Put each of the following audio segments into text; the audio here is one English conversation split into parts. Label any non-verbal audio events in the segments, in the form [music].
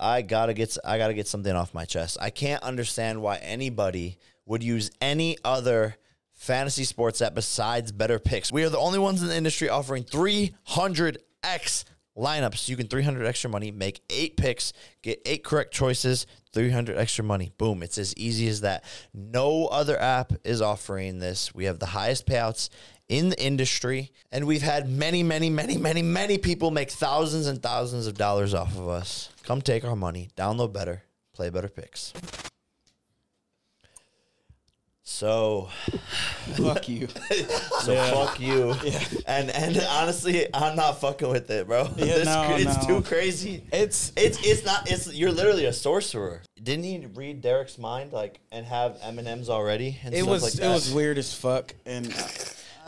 I gotta get I gotta get something off my chest. I can't understand why anybody would use any other fantasy sports app besides Betr Picks. We are the only ones in the industry offering 300x lineups. You can 300 extra money, make eight picks, get eight correct choices, 300 extra money. Boom. It's as easy as that. No other app is offering this. We have the highest payouts in the industry, and we've had many, many, many, many, many people make thousands and thousands of dollars off of us. Come take our money, download Betr, play Betr Picks. So, Fuck you. [laughs] so fuck you. And and honestly, I'm not fucking with it, bro. Yeah, This- no, it's no. too crazy. It's It's it's not. It's you're literally a sorcerer. Didn't he read Derek's mind like and have M and M's already? And it stuff was like it that? was weird as fuck, and uh,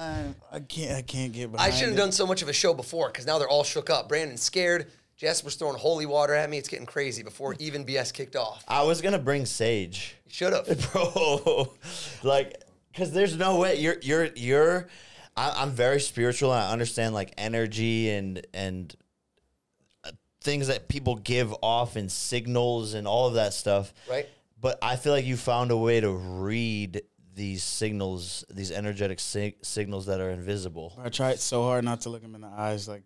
I, I can't I can't get I shouldn't have done so much of a show before because now they're all shook up. Brandon's scared. Jasper's throwing holy water at me. It's getting crazy before even BS kicked off. I was gonna bring Sage, You should have. [laughs] bro. like, cause there's no way you're you're you're. I, I'm very spiritual and I understand like energy and and uh, things that people give off and signals and all of that stuff. Right. But I feel like you found a way to read these signals, these energetic sig- signals that are invisible. I tried so hard not to look him in the eyes, like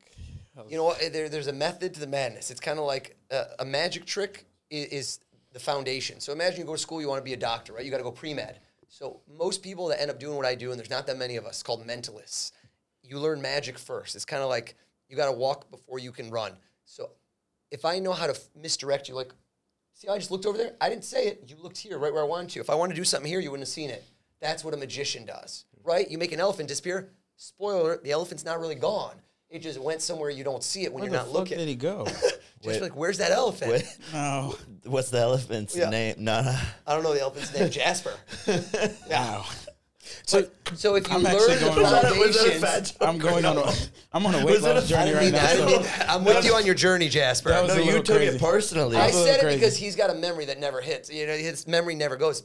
You know what? Eh, there, there's a method to the madness. It's kind of like a, a magic trick is, is the foundation. So imagine you go to school, you want to be a doctor, right? You got to go pre med. So most people that end up doing what I do, and there's not that many of us, called mentalists. You learn magic first. It's kind of like you got to walk before you can run. So if I know how to f- misdirect you, like, see, how I just looked over there. I didn't say it. You looked here, right where I wanted to. If I wanted to do something here, you wouldn't have seen it. That's what a magician does, right? You make an elephant disappear. Spoiler: the elephant's not really gone. It just went somewhere you don't see it when where you're the not fuck looking. did he go? [laughs] Just like, where's that elephant? Wait, no, what's the elephant's Yeah. name? No, no. I don't know the elephant's name. Jasper. [laughs] no. So, so if you I'm learn actually the going on- Was that a foundations, fat joke? I'm going on a [laughs] I'm on a weight Was it loss a- journey I right mean, now. I so- mean, I'm with you on your journey, Jasper. That was No, a you little took crazy. it personally. I was a said it crazy. because he's got a memory that never hits. You know, his memory never goes.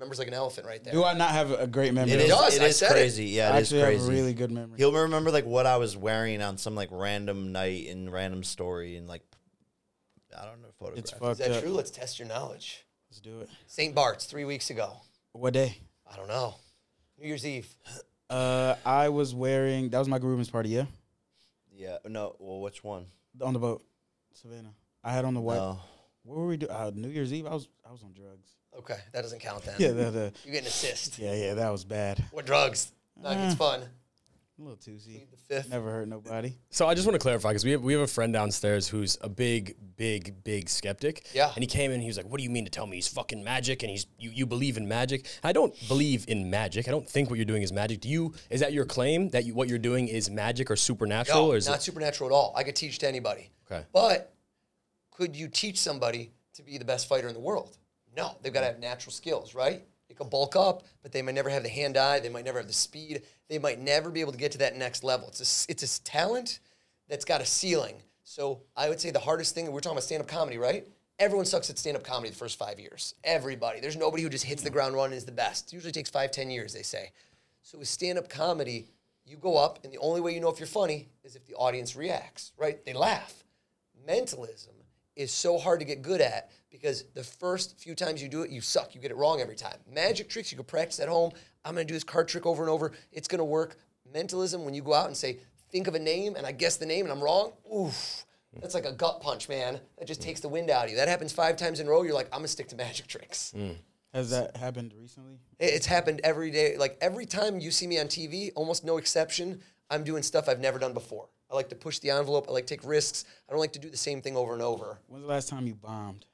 Remembers like an elephant right there. Do I not have a great memory? It is, does, it I is said it. crazy. Yeah, I it is actually crazy. have a really good memory. He'll remember like what I was wearing on some like random night and random story and like I don't know photograph. It's Is fucked that up. true? Let's test your knowledge. Let's do it. St. Bart's three weeks ago. What day? I don't know. New Year's Eve. Uh, I was wearing. That was my groom's party. Yeah, Yeah. No. Well, which one? on the boat, Savannah. I had on the white. No. What were we doing? Uh, New Year's Eve. I was. I was on drugs. Okay, that doesn't count then. Yeah, the, the You get an assist. yeah yeah that was bad. What drugs? Like, it's Uh. fun. A little toozy. The fifth. Never hurt nobody. So I just want to clarify because we have we have a friend downstairs who's a big, big, big skeptic. Yeah. And he came in and he was like, "What do you mean to tell me he's fucking magic and he's you you believe in magic?" I don't believe in magic. I don't think what you're doing is magic. Do you? Is that your claim that you, what you're doing is magic or supernatural? No, or is not it? supernatural at all. I could teach to anybody. Okay. But could you teach somebody to be the best fighter in the world? No, they've got to have natural skills, right? They can bulk up, but they might never have the hand-eye. They might never have the speed. They might never be able to get to that next level. It's a, it's a talent that's got a ceiling. So I would say the hardest thing, we're talking about stand-up comedy, right? Everyone sucks at stand-up comedy the first five years. Everybody. There's nobody who just hits the ground running is the best. It usually takes five, ten years, they say. So with stand-up comedy, you go up, and the only way you know if you're funny is if the audience reacts, right? They laugh. Mentalism is so hard to get good at because the first few times you do it, you suck. You get it wrong every time. Magic tricks, you can practice at home. I'm going to do this card trick over and over. It's going to work. Mentalism, when you go out and say, think of a name, and I guess the name and I'm wrong, oof. That's like a gut punch, man. That just takes the wind out of you. That happens five times in a row. You're like, I'm going to stick to magic tricks. Mm. Has that happened recently? It's happened every day. Like every time you see me on TV, almost no exception, I'm doing stuff I've never done before. I like to push the envelope. I like to take risks. I don't like to do the same thing over and over. When's the last time you bombed?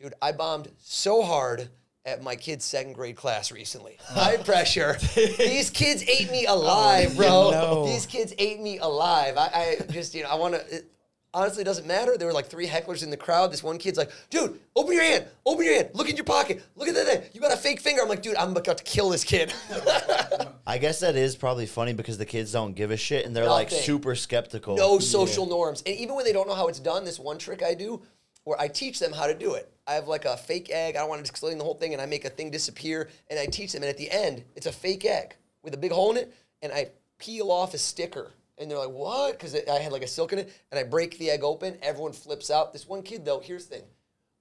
Dude, I bombed so hard at my kid's second grade class recently. [sighs] High pressure. These kids ate me [laughs] oh, alive, bro. no. These kids ate me alive. I, I just, you know, I want to. Honestly, it doesn't matter. There were like three hecklers in the crowd. This one kid's like, dude, open your hand. Open your hand. Look in your pocket. Look at that thing. You got a fake finger. I'm like, dude, I'm about to kill this kid. [laughs] I guess that is probably funny because the kids don't give a shit and they're like super skeptical. no social norms. And even when they don't know how it's done, this one trick I do where I teach them how to do it. I have like a fake egg. I don't want to explain the whole thing, and I make a thing disappear, and I teach them. And at the end, it's a fake egg with a big hole in it, and I peel off a sticker And they're like, what? Because I had like a silk in it, and I break the egg open. Everyone flips out. This one kid, though, here's the thing.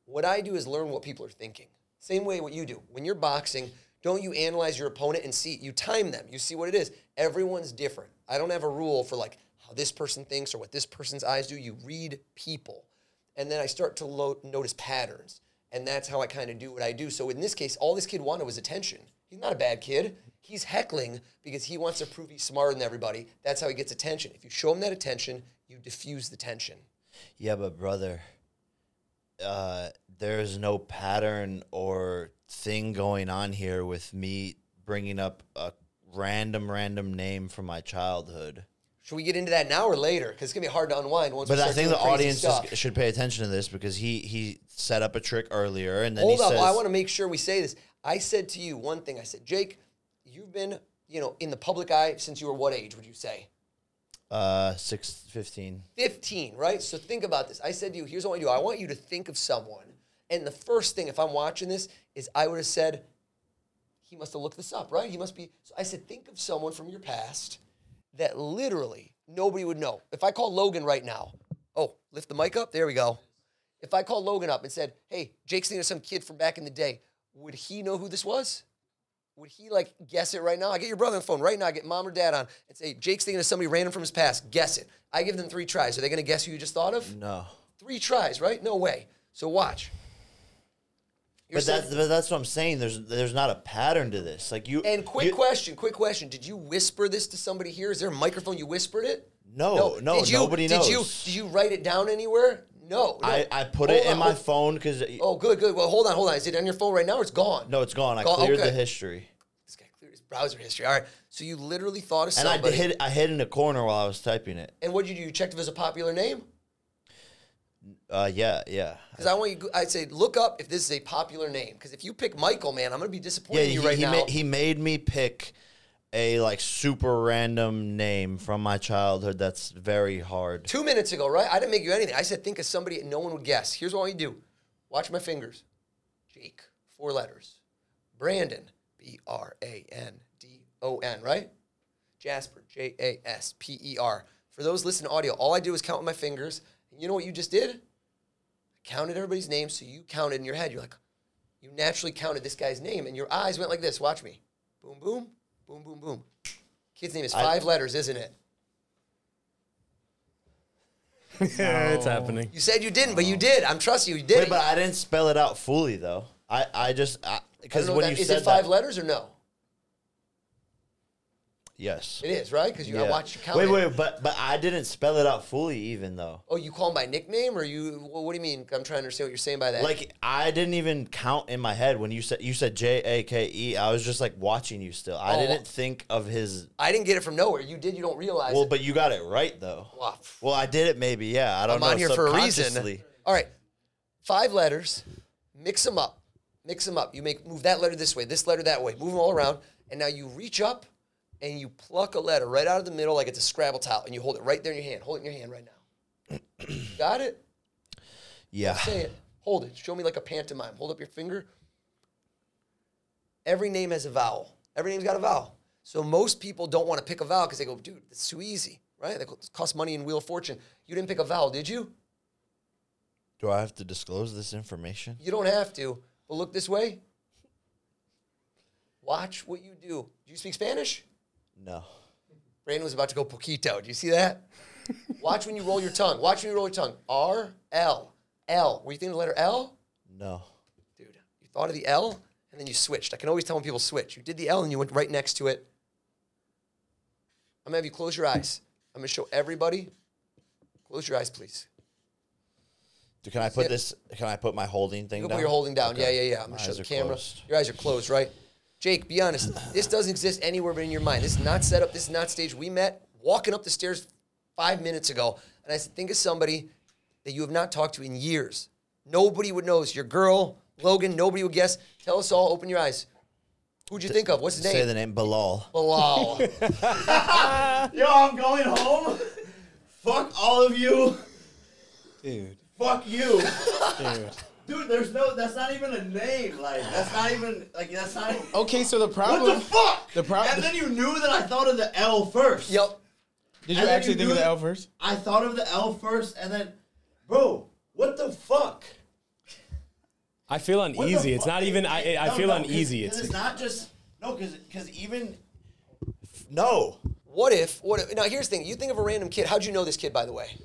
What I do is learn what people are thinking. Same way what you do. When you're boxing, don't you analyze your opponent and see, you time them. You see what it is. Everyone's different. I don't have a rule for like how this person thinks or what this person's eyes do. You read people. And then I start to lo- notice patterns. And that's how I kind of do what I do. So in this case, all this kid wanted was attention. He's not a bad kid. He's heckling because he wants to prove he's smarter than everybody. That's how he gets attention. If you show him that attention, you diffuse the tension. Yeah, but brother, uh, there's no pattern or thing going on here with me bringing up a random, random name from my childhood. Should we get into that now or later? Because it's gonna be hard to unwind once. But I think the audience is, should pay attention to this because he he set up a trick earlier and then Hold he up, says, I want to make sure we say this. I said to you one thing. I said, Jake, you've been, you know, in the public eye since you were what age? Would you say? uh, six fifteen. 15, right? So think about this. I said to you, here's what I do. I want you to think of someone. And the first thing, if I'm watching this, is I would have said, he must have looked this up, right? He must be. So I said, think of someone from your past that literally nobody would know. If I call Logan right now, oh, lift the mic up. There we go. If I called Logan up and said, hey, Jake's thinking of some kid from back in the day, would he know who this was? Would he like guess it right now? I get your brother on the phone right now. I get mom or dad on and say, Jake's thinking of somebody random from his past. Guess it. I give them three tries. Are they going to guess who you just thought of? No. Three tries, right? No way. So watch. You're But that's but that's what I'm saying. There's there's not a pattern to this. Like you and quick you- question, quick question. Did you whisper this to somebody here? Is there a microphone you whispered it? No, no, Did you, nobody did You, knows. did you write it down anywhere? No. no. I, I put Hold it in my hold- phone because Oh, good, good. Well, hold on, hold on. Is it on your phone right now or it's gone? no, it's gone. I Gone, cleared okay. the history, This guy cleared his browser history. All right. So you literally thought of something. and I hid I hid in a corner while I was typing it. and what did you do? You checked if it was a popular name? Uh, yeah, yeah, Because I want you, I'd say, look up if this is a popular name. Because if you pick Michael, man, I'm going to be yeah. disappointed in He, you right he, now. ma- he made me pick a like super random name from my childhood. That's very hard. Two minutes ago, right? I didn't make you anything. I said, think of somebody and no one would guess. Here's what you do watch my fingers. Jake, four letters. Brandon, B R A N D O N, right? Jasper, J A S P E R. For those listening to audio, all I do is count with my fingers. And you know what you just did? I counted everybody's name, so you counted in your head. You're like, you naturally counted this guy's name, and your eyes went like this. Watch me. Boom, boom, boom, boom, boom. Kid's name is five letters, isn't it? Yeah, [laughs] it's happening. You said you didn't, but you did. I'm trusting you. You did. Wait, but I didn't spell it out fully though. I I just I because when that- you is said it five that, letters or no? Yes. It is right because you I Yeah. watched you count. Wait, it. wait, but but I didn't spell it out fully even though. Oh, you call him by nickname or you? What do you mean? I'm trying to understand what you're saying by that. Like I didn't even count in my head when you said you said J A K E. I was just like watching you still. I Oh. didn't think of his. I didn't get it from nowhere. You did. You don't realize. Well, it. but you got it right though. Wow. Well, I did it maybe. Yeah, I don't know. I'm know. on here for a reason. subconsciously. All right, five letters. Mix them up. Mix them up. You make move that letter this way, this letter that way. Move them all around, and now you reach up and you pluck a letter right out of the middle like it's a Scrabble tile, and you hold it right there in your hand. Hold it in your hand right now. got it? Yeah. Say it. Hold it. Show me like a pantomime. Hold up your finger. Every name has a vowel. Every name's got a vowel. So most people don't want to pick a vowel because they go, dude, it's too easy, right? That costs money in Wheel of Fortune. You didn't pick a vowel, did you? Do I have to disclose this information? You don't have to. But look this way. Watch what you do. Do you speak Spanish? No. Brandon was about to go poquito. Do you see that? [laughs] Watch when you roll your tongue. Watch when you roll your tongue. R, L, L. Were you thinking the letter L? No. Dude, you thought of the L and then you switched. I can always tell when people switch. You did the L and you went right next to it. I'm gonna have you close your eyes. I'm gonna show everybody. Close your eyes, please. Do, can I put this? Can I put my holding thing You can down? put your holding down. Okay. Yeah, yeah, yeah. I'm gonna show eyes the camera. closed. Your eyes are closed, right? Jake, be honest. This doesn't exist anywhere but in your mind. This is not set up. This is not staged. We met walking up the stairs five minutes ago, and I said, think of somebody that you have not talked to in years. Nobody would know. It's your girl, Logan. Nobody would guess. Tell us all. Open your eyes. Who'd you think of? What's his name? Say the name Bilal. Bilal. [laughs] Yo, I'm going home. Fuck all of you. Dude. Fuck you. Dude. Dude, there's no. That's not even a name. Like that's not even. Like that's not. Even, Okay, so the problem. What the fuck? The prob- And then you knew that I thought of the L first. yep. Did you And then actually think do of the it- L first? I thought of the L first, and then, bro, what the fuck? I feel What the uneasy. It's fuck? not even. I, I No, feel no, 'cause- uneasy. 'cause It's it's not just no, because because even no, What if? What if? Now here's the thing. You think of a random kid. How'd you know this kid, by the way?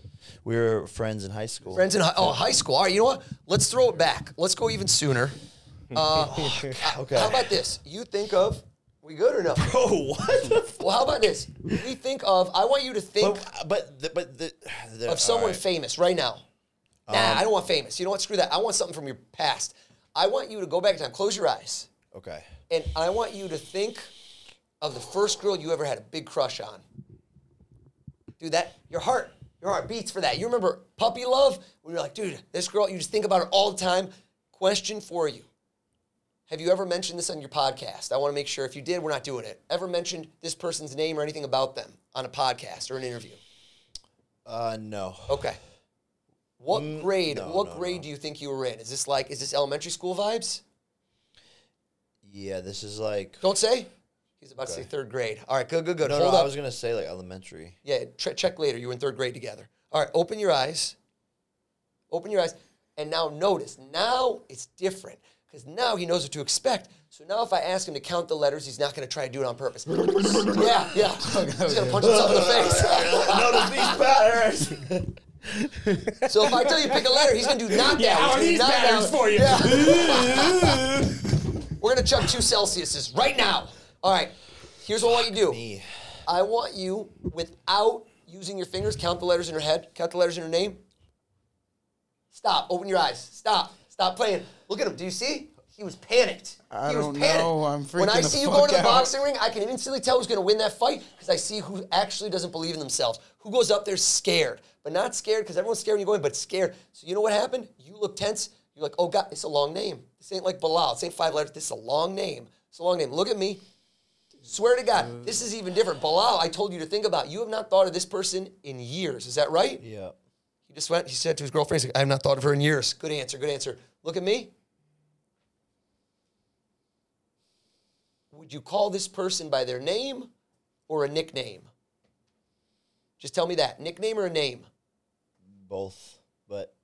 We were friends in high school. Friends in hi- oh high school. All right. You know what? Let's throw it back. Let's go even sooner. Uh, Okay. [laughs] How about this? You think of. We good or no? [laughs] Bro, what the? F- Well, how about this? We think of. I want you to think but but the, but the, the of someone all right. famous right now. Nah, I don't want famous. You know what? Screw that. I want something from your past. I want you to go back in time. Close your eyes. Okay. And I want you to think of the first girl you ever had a big crush on. Dude, that your heart, your heart beats for that. You remember puppy love? When you're like, dude, this girl, you just think about her all the time. Question for you. Have you ever mentioned this on your podcast? I want to make sure if you did, we're not doing it. Ever mentioned this person's name or anything about them on a podcast or an interview? Uh, no. Okay. What grade? no, what no, grade no. do you think you were in? Is this like is this elementary school vibes? Yeah, this is like. Don't say. He's about to say third grade. All right, good, good, good. No, Hold no, up. I was gonna say like elementary. Yeah, tre- check later. You were in third grade together. All right, open your eyes. Open your eyes. And now notice, now it's different because now he knows what to expect. So now if I ask him to count the letters, he's not going to try to do it on purpose. [laughs] yeah, yeah. He's going to punch himself in the face. [laughs] Notice these patterns. [laughs] so if I tell you pick a letter, he's going to do not that. how are these patterns for you? Yeah. We're going to chuck two Celsiuses right now. All right, here's what I want you to do. Me. I want you, without using your fingers, count the letters in your head, count the letters in your name. Stop. Open your eyes. Stop. Stop playing. Look at him. Do you see? He was panicked. I he was don't panicked. know. I'm freaking When I the see you fuck go to the out. boxing ring, I can instantly tell who's going to win that fight because I see who actually doesn't believe in themselves. Who goes up there scared, but not scared because everyone's scared when you go in, but scared. So you know what happened? You look tense. You're like, oh God, it's a long name. This ain't like Bilal. This ain't five letters. This is a long name. It's a long name. Look at me. Swear to God, this is even different. Bilal, I told you to think about. You have not thought of this person in years. Is that right? Yeah. He just went, he said to his girlfriend, like, I have not thought of her in years. Good answer, good answer. Look at me. Would you call this person by their name or a nickname? Just tell me that. Nickname or a name? Both, but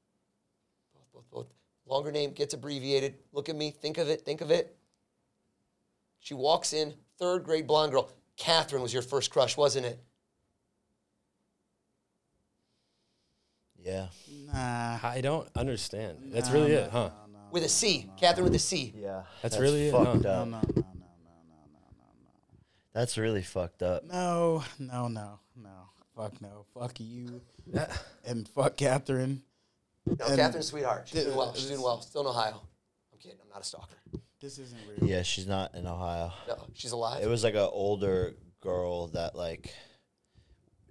Both, both, both. Longer name gets abbreviated. Look at me. Think of it. Think of it. She walks in, third grade blonde girl. Catherine was your first crush, wasn't it? yeah. Nah. I don't understand. That's really it, huh? With a C. Catherine with a C. Yeah. That's really it, fucked huh? up. No, no, no, no, That's really fucked up. no, no, no, no. Fuck no. Fuck you. and fuck Catherine. No, And- Catherine's sweetheart. She's doing well. She's doing well. Still in Ohio. I'm kidding. I'm not a stalker. This isn't real. Yeah, she's not in Ohio. No, she's alive. It was like an older girl that like,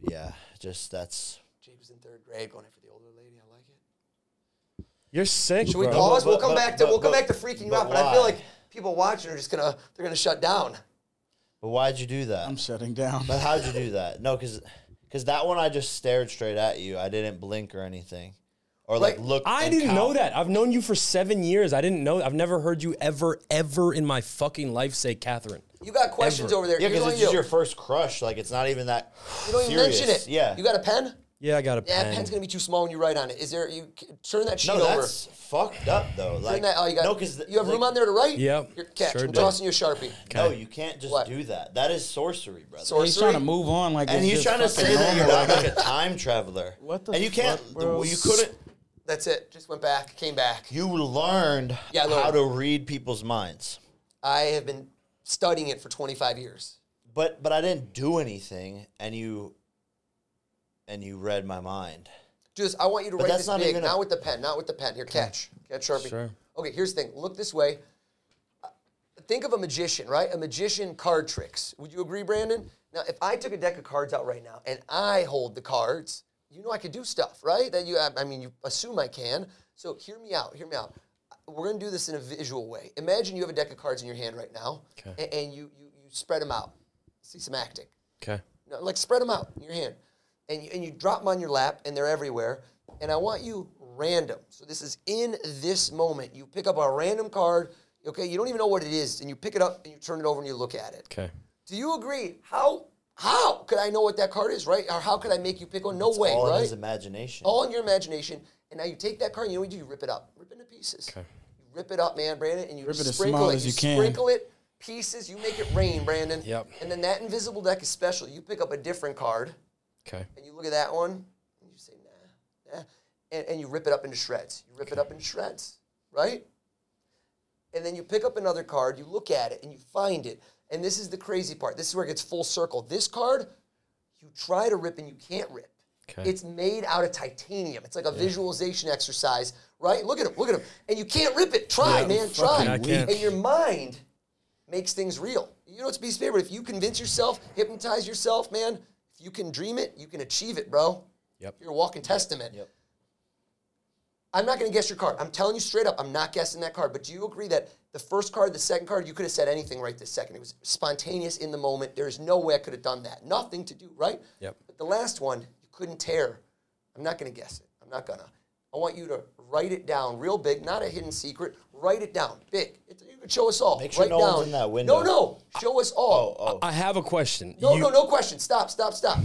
yeah, just that's. Jake was in third grade going after the older lady. I like it. You're sick, Should we bro. pause? but- we'll come but- back to but- we'll come but- back to freaking you but out. But I feel why? like people watching are just gonna they're gonna shut down. But why'd you do that? I'm shutting down. But how'd you do [laughs] that? No, because because that one I just stared straight at you. I didn't blink or anything, or like Like, look. I didn't know that. I've known you for seven years. I didn't know. I've never heard you ever, ever in my fucking life say Catherine. You got questions Ever. over there. Yeah, because what it's you just your first crush. Like it's not even that. You don't even mention it. Yeah. You got a pen? Yeah, I got a pen. Yeah, pen. pen's gonna be too small when you write on it. Is there you turn that sheet no, over? that's fucked up though. Turn Like that, oh, you got no, because you have room on there to write. Yep, Here, catch. sure I'm tossing you a sharpie. No, you can't just What? do that. That is sorcery, brother. Sorcery. He's trying to move on like and it's he's trying to say that you're not like a time traveler. What the And you can't. fuck, bro? You couldn't. That's it. Just went back, came back. You learned Yeah, learned. how to read people's minds, I have been studying it for 25 years. but but I didn't do anything, and you. And you read my mind. Just, I want you to But write that's this not big, even a- not with the pen, not with the pen. Here, catch, catch Sharpie. Sure. Okay, here's the thing. Look this way. Uh, Think of a magician, right? A magician card tricks. Would you agree, Brandon? Now, if I took a deck of cards out right now and I hold the cards, you know I could do stuff, right? That you, I mean, you assume I can. So hear me out. Hear me out. We're gonna do this in a visual way. Imagine you have a deck of cards in your hand right now, Okay. and, you, you you spread them out. See some acting. Okay. No, like spread them out in your hand, and you, and you drop them on your lap, and they're everywhere. And I want you random. So this is in this moment. You pick up a random card. Okay, you don't even know what it is, and you pick it up and you turn it over and you look at it. Okay. Do you agree? How How could I know what that card is, right? Or how could I make you pick one? No way, All in right? his imagination. all in your imagination. And now you take that card, and you know what you do? You rip it up, rip it into pieces. Okay. You rip it up, man, Brandon, and you Rip it as sprinkle small it. as you can. Sprinkle it pieces. You make it rain, Brandon. Yep. And then that invisible deck is special. You pick up a different card, Okay. and you look at that one, and you say, nah, nah, and, and you rip it up into shreds. You rip it up into shreds, right? And then you pick up another card, you look at it, and you find it. And this is the crazy part. This is where it gets full circle. This card, you try to rip and you can't rip. Okay. It's made out of titanium. It's like a visualization exercise, right? Look at him, look at him. And you can't rip it. Try, Yeah, man, fucking try. I can't. And your mind makes things real. You know what's piece of paper? If you convince yourself, hypnotize yourself, man, if you can dream it, you can achieve it, bro. Yep. You're a walking testament. Yep. I'm not going to guess your card. I'm telling you straight up, I'm not guessing that card. But do you agree that the first card, the second card, you could have said anything right this second? It was spontaneous in the moment. There's no way I could have done that. Nothing to do, right? Yep. But the last one, you couldn't tear. I'm not going to guess it. I'm not going to. I want you to write it down real big, not a hidden secret. Write it down big. It, you could show us all. Make sure write no down. one's in that window. No, no. Show us all. Oh, oh. I have a question. No, You- no, no question. Stop, stop, stop.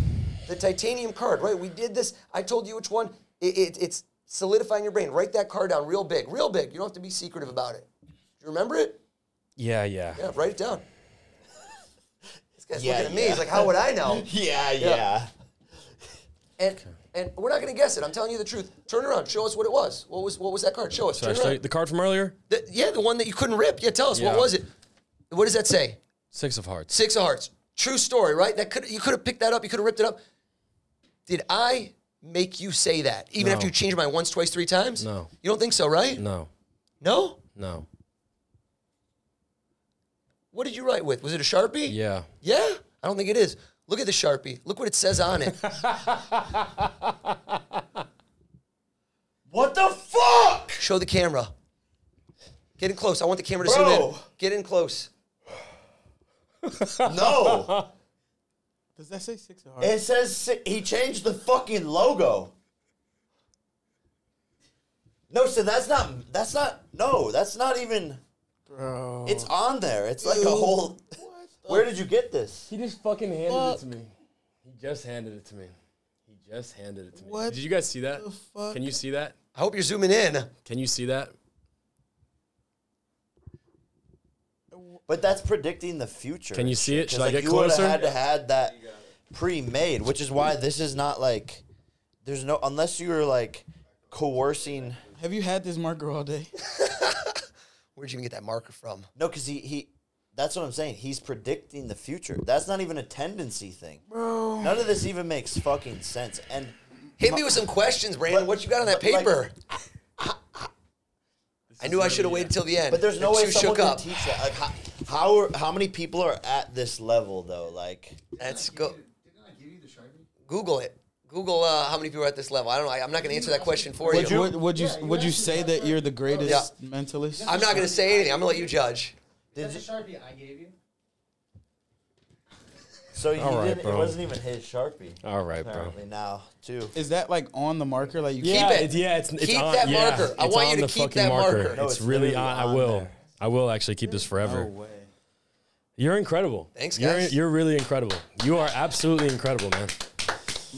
The titanium card, right? We did this. I told you which one. It, it, it's solidifying your brain. Write that card down real big, real big. You don't have to be secretive about it. Do you remember it? Yeah, yeah. Yeah, write it down. [laughs] this guy's Yeah, looking at me. yeah. He's like, how would I know? [laughs] yeah, yeah. And and we're not going to guess it. I'm telling you the truth. Turn around. Show us what it was. What was what was that card? Show us. Should I Turn show you around. the card from earlier? The- yeah, the one that you couldn't rip. Yeah, tell us. Yeah. What was it? What does that say? Six of hearts. Six of Hearts. True story, right? That could you could have picked that up. You could have ripped it up. Did I make you say that? Even No. after you changed my once, twice, three times? No. You don't think so, right? No, No? no. What did you write with? Was it a Sharpie? Yeah. Yeah? I don't think it is. Look at the Sharpie. Look what it says on it. [laughs] What the fuck? Show the camera. Get in close. I want the camera to Bro. zoom in. Get in close. No. [laughs] Does that say six of hearts? it says si- he changed the fucking logo. No, so that's not that's not no, that's not even Bro. it's on there. It's like a whole Where did you get this? He just fucking handed Fuck. it to me. He just handed it to me. He just handed it to me. What Did you guys see that? the fuck? Can you see that? I hope you're zooming in. Can you see that? But that's predicting the future. Can you see it? it? 'cause, Should I like, get you would've had to had that pre-made, which is why this is not like there's no unless you were like coercing. Have you had this marker all day? [laughs] [laughs] Where'd you even get that marker from? No, because he he. That's what I'm saying. He's predicting the future. That's not even a tendency thing. Bro. None of this even makes fucking sense. And Hit me with some questions, Brandon. what you got on that but, like, paper? I knew I should have waited till the end. but there's no way someone shook can up. teach that. Like how how, are, how many people are at this level though? Like Let's go. Google it. Google uh, how many people are at this level. I don't know. I, I'm not going to answer that question for Would you. you, would, would you would you say that you're the greatest Yeah. mentalist? I'm not going to say anything. I'm going to let you judge. did That's you, a sharpie I gave you. so he All right, didn't. It wasn't even his sharpie. All right, bro. Apparently now too. Is that like on the marker? Like you Yeah, it. it's, yeah, it's, it's Keep on, that yeah, marker. I want you to keep that marker. marker. No, it's, it's really literally on. I will. there. I will actually keep this forever. No way. You're incredible. Thanks, You're, guys. you're really incredible. You are absolutely incredible, man.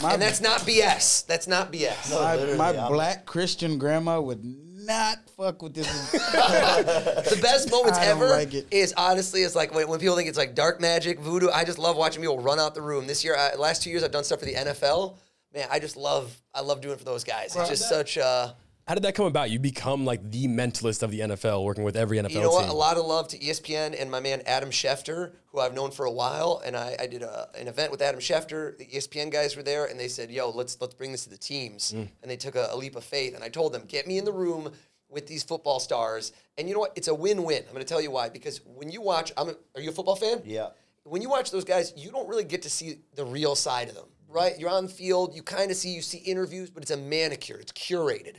My, And that's not BS. That's not BS. No, my, my I'm- black Christian grandma would not fuck with this. [laughs] The best moments I ever like it. is honestly is like when, when people think it's like dark magic, voodoo. I just love watching people run out the room. This year, I, last two years, I've done stuff for the NFL. Man, I just love I love doing it for those guys. It's just such uh How did that come about? You become like the mentalist of the NFL, working with every NFL You know what? team. A lot of love to ESPN and my man Adam Schefter, who I've known for a while. And I, I did a, an event with Adam Schefter. The ESPN guys were there, and they said, "Yo, let's let's bring this to the teams." Mm. And they took a, a leap of faith. And I told them, "Get me in the room with these football stars." And you know what? It's a win-win. I'm going to tell you why. Because when you watch, I'm a, are you a football fan? Yeah. when you watch those guys, you don't really get to see the real side of them, right? You're on the field, you kind of see, you see interviews, but it's a manicure, it's curated.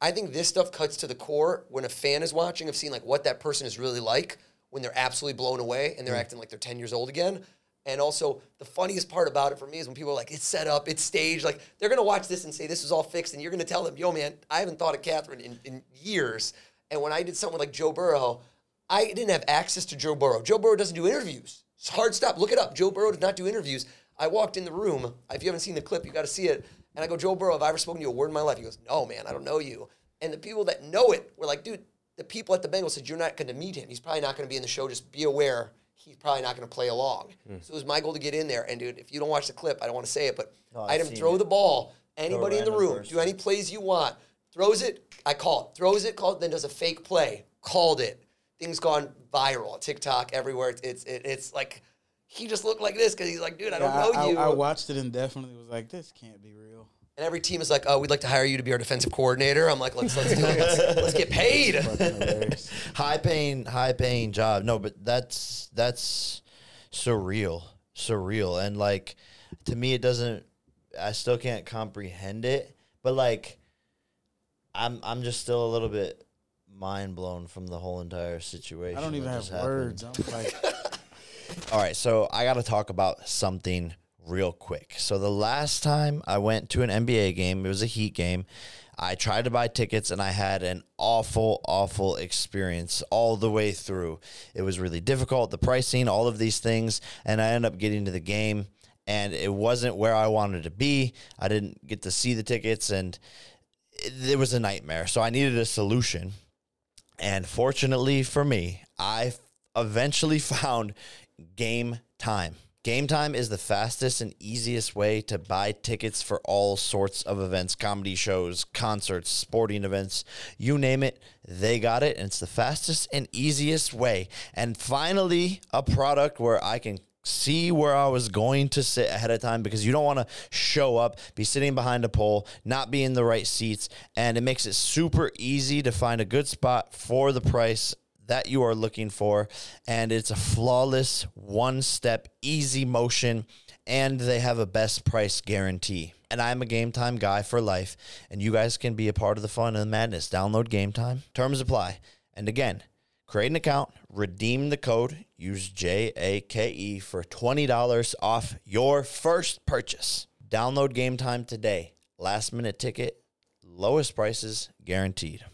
I think this stuff cuts to the core when a fan is watching of seeing like what that person is really like when they're absolutely blown away and they're mm. acting like they're 10 years old again. And also, the funniest part about it for me is when people are like, it's set up, it's staged. Like, they're going to watch this and say, this is all fixed. And you're going to tell them, yo, man, I haven't thought of Catherine in, in years. And when I did something like Joe Burrow, I didn't have access to Joe Burrow. Joe Burrow doesn't do interviews. It's hard stop. Look it up. Joe Burrow did not do interviews. I walked in the room. If you haven't seen the clip, you got to see it. And I go, Joe Burrow, have I ever spoken to you a word in my life? He goes, No, man, I don't know you. And the people that know it were like, Dude, the people at the Bengals said you're not going to meet him. He's probably not going to be in the show. Just be aware he's probably not going to play along. Hmm. So it was my goal to get in there. And dude, if you don't watch the clip, I don't want to say it, but No, I've had him throw it. the ball. Anybody in the room, person. do any plays you want. Throws it, I call it. Throws it, called, then does a fake play. Called it. Things gone viral. TikTok everywhere. It's it's it, it's like he just looked like this because he's like, dude, I don't Yeah, know I, you. I, watched it and definitely was like, this can't be real. And every team is like, oh, we'd like to hire you to be our defensive coordinator. I'm like, let's let's do it. Let's, let's get paid. [laughs] High paying high paying job no but that's that's surreal surreal and like to me it doesn't i still can't comprehend it but like i'm i'm just still a little bit mind blown from the whole entire situation I don't even have words. I'm like, [laughs] All right, so I got to talk about something real quick. So the last time I went to an NBA game, it was a Heat game. I tried to buy tickets and I had an awful, awful experience all the way through. It was really difficult, the pricing, all of these things, and I ended up getting to the game and it wasn't where I wanted to be. I didn't get to see the tickets and it, it was a nightmare. So I needed a solution. And fortunately for me, I eventually [laughs] found Game Time. Gametime is the fastest and easiest way to buy tickets for all sorts of events, comedy shows, concerts, sporting events, you name it, they got it. And it's the fastest and easiest way. And finally, a product where I can see where I was going to sit ahead of time because you don't want to show up, be sitting behind a pole, not be in the right seats, and it makes it super easy to find a good spot for the price that you are looking for. And it's a flawless, one step, easy motion, and they have a best price guarantee. And I'm a Gametime guy for life, and you guys can be a part of the fun and the madness. Download Gametime, terms apply. And again, Create an account, redeem the code, use J A K E for $20 off your first purchase. Download Gametime today. Last minute ticket, lowest prices guaranteed.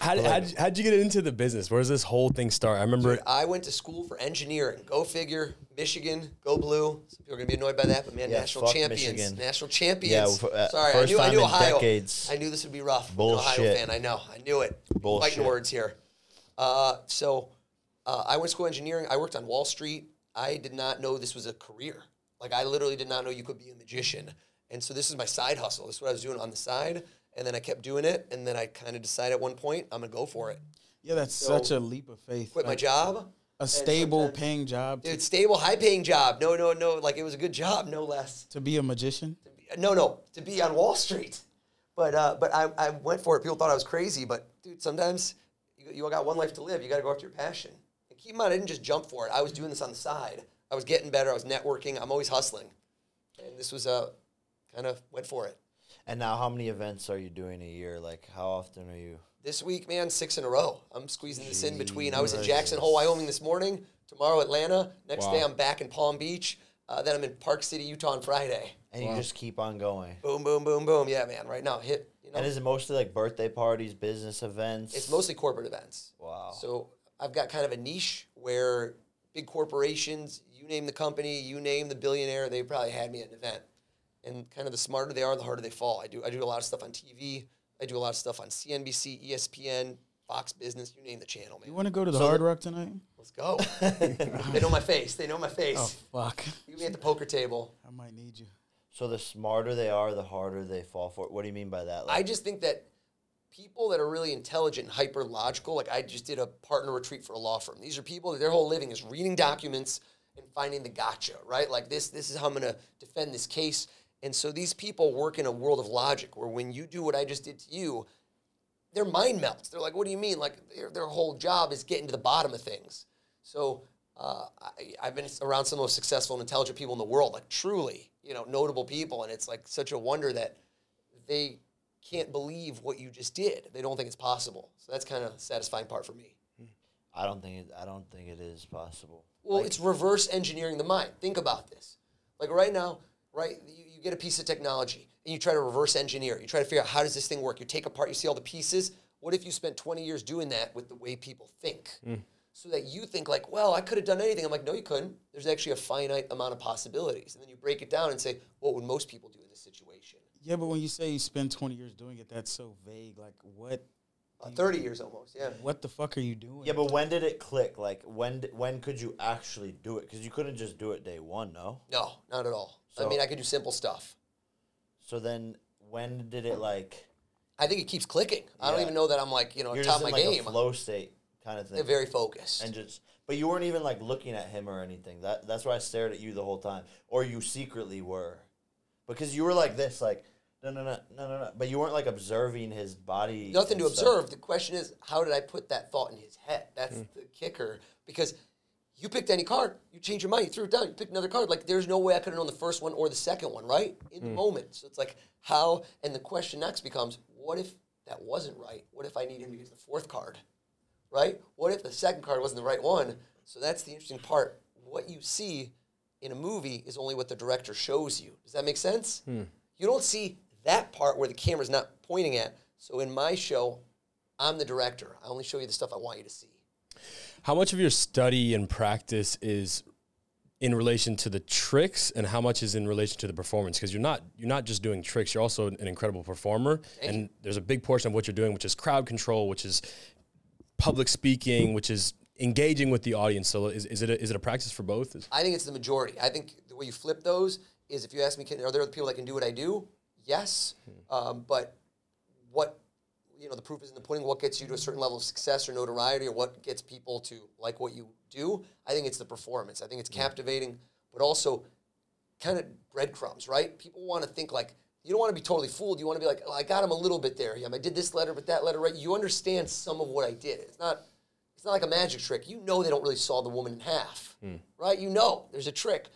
How did, how'd, you- how'd you get into the business? Where does this whole thing start? I remember. I went to school for engineering. Go figure. Michigan, go blue. Some people are gonna be annoyed by that, but man, Yeah, national fuck champions, Michigan. national champions. Yeah, f- uh, Sorry, I first knew I time knew in Ohio. decades. I knew this would be rough. I'm an Ohio Bullshit. fan. I know. I knew it. Bullshit. Fighting words here. Uh, so uh, I went to school engineering. I worked on Wall Street. I did not know this was a career. Like I literally did not know you could be a magician. And so this is my side hustle. This is what I was doing on the side. And then I kept doing it. And then I kind of decided at one point I'm gonna go for it. yeah, that's such a leap of faith. Quit my job. A stable, paying job Dude, stable, high paying job. No, no, no. Like it was a good job, no less. to be a magician. No, no, to be on Wall Street. But uh, but I, I went for it. People thought I was crazy, but dude, sometimes you, you got one life to live. You got to go after your passion. And keep in mind, I didn't just jump for it. I was doing this on the side. I was getting better. I was networking. I'm always hustling. And this was uh, kind of went for it. And now, how many events are you doing a year? Like, how often are you? This week, man, six in a row. I'm squeezing this in between. I was in Jackson Hole, Wyoming this morning. Tomorrow, Atlanta. Next day, I'm back in Palm Beach. Uh, then I'm in Park City, Utah on Friday. And you just keep on going. Boom, boom, boom, boom. Yeah, man. Right now, hit. You know, And is it mostly like birthday parties, business events? it's mostly corporate events. Wow. So I've got kind of a niche where big corporations, you name the company, you name the billionaire, they probably had me at an event. And kind of the smarter they are, the harder they fall. I do I do a lot of stuff on TV. I do a lot of stuff on CNBC, ESPN, Fox Business, you name the channel, man. You want to go to the Hard Rock tonight? Let's go. [laughs] they know my face. They know my face. Oh fuck! You be at the poker table. I might need you. So the smarter they are, the harder they fall for it. What do you mean by that? I just think that people that are really intelligent and hyper logical, like I just did a partner retreat for a law firm. These are people that their whole living is reading documents and finding the gotcha, right? Like this, this is how I'm gonna defend this case. And so these people work in a world of logic where when you do what I just did to you, their mind melts. They're like, what do you mean? Like their, their whole job is getting to the bottom of things. So uh, I, I've been around some of the most successful and intelligent people in the world, like truly, you know, notable people. And it's like such a wonder that they can't believe what you just did. They don't think it's possible. So that's kind of the satisfying part for me. I don't think it. I don't think it is possible. Well, it's reverse engineering the mind. Think about this. Like right now, right? You, you get a piece of technology and you try to reverse engineer. it. You try to figure out how does this thing work. You take apart, you see all the pieces. What if you spent 20 years doing that with the way people think? so that you think like, well, I could have done anything. I'm like, no, you couldn't. There's actually a finite amount of possibilities, and then you break it down and say, what would most people do in this situation? Yeah, but when you say you spend 20 years doing it, that's so vague. Like, what Uh, Thirty years almost, yeah. what the fuck are you doing? Yeah, but when did it click? Like when d- when could you actually do it? Because you couldn't just do it day one, no. No, not at all. I mean, I could do simple stuff. So then when did it like? I think it keeps clicking. I don't even know that I'm like, you know, You're top just of in my like game. a flow state kind of thing, They're very focused. and just. But you weren't even like looking at him or anything. That that's why I stared at you the whole time, or you secretly were, because you were like this, like no no no no no no. But you weren't like observing his body. Nothing to stuff. observe. The question is, how did I put that thought in his head? That's Hmm. the kicker. Because you picked any card, you changed your mind, you threw it down, you picked another card. Like there's no way I could have known the first one or the second one, right? In Hmm. the moment. So it's like how and the question next becomes, what if that wasn't right? What if I need him to use the fourth card? Right? What if the second card wasn't the right one? So that's the interesting part. What you see in a movie is only what the director shows you. Does that make sense? You don't see that part where the camera's not pointing at. So in my show, I'm the director. I only show you the stuff I want you to see. How much of your study and practice is in relation to the tricks, and how much is in relation to the performance? Because you're not you're not just doing tricks; you're also an incredible performer. and there's a big portion of what you're doing, which is crowd control, which is public speaking, which is engaging with the audience. So is, is it a, is it a practice for both? I think it's the majority. I think the way you flip those is if you ask me, can, are there other people that can do what I do? Yes. Um, but what, you know, the proof is in the pudding. What gets you to a certain level of success or notoriety or what gets people to like what you do? I think it's the performance. I think it's captivating, but also kind of breadcrumbs, right? People want to think like, you don't want to be totally fooled. You want to be like, oh, I got him a little bit there. Yeah, I did this letter, but that letter, right? You understand some of what I did. It's not, it's not like a magic trick. You know they don't really saw the woman in half, hmm. right? You know there's a trick.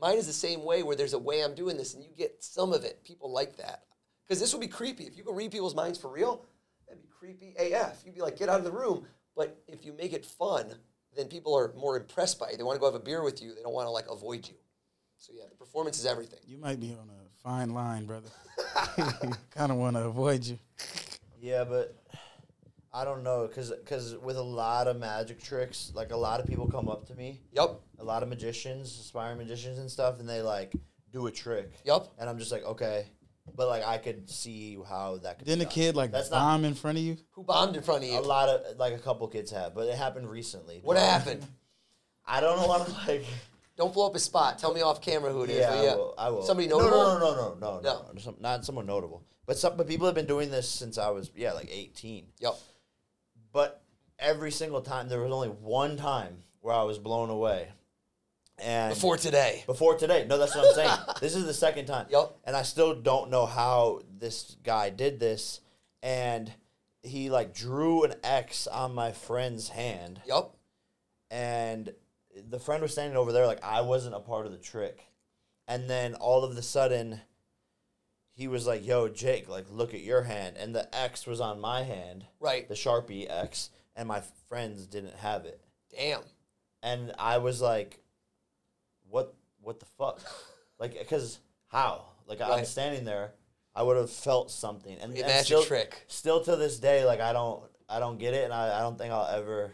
Mine is the same way where there's a way I'm doing this and you get some of it. People like that. Because this would be creepy. If you could read people's minds for real, creepy AF. You'd be like, get out of the room. But if you make it fun, then people are more impressed by you. They want to go have a beer with you. They don't want to like avoid you. So yeah, the performance is everything. You might be on a fine line, brother. kind of want to avoid you. Yeah, but I don't know, cause, cause with a lot of magic tricks, like a lot of people come up to me, Yep. a lot of magicians, aspiring magicians and stuff, and they like do a trick. Yep. And I'm just like, okay, but like I could see how that could. Didn't a kid like That's not bomb in front of you? Who bombed in front of you? a lot of like a couple kids have, but it happened recently. What happened? [laughs] I don't want to like. [laughs] Don't blow up his spot. Tell me off camera who it is. Yeah, but I yeah. will. I will. Somebody No, notable? No, no, no, no, no, no, No. no. Some, not someone notable, but some. But people have been doing this since I was yeah, like 18. Yep. But every single time, there was only one time where I was blown away. And Before today. before today, no, that's what I'm saying. [laughs] this is the second time. Yep. And I still don't know how this guy did this. And he like drew an X on my friend's hand, Yep. and the friend was standing over there like I wasn't a part of the trick. And then all of a sudden, he was like, "Yo, Jake, like look at your hand." And the X was on my hand, Right. the Sharpie X, and my friends didn't have it. Damn. And I was like, "What? What the fuck?" [laughs] like, because how? Like I'm standing there, I would have felt something. And, A and magic still, trick. Still to this day, like I don't, I don't get it, and I, I don't think I'll ever,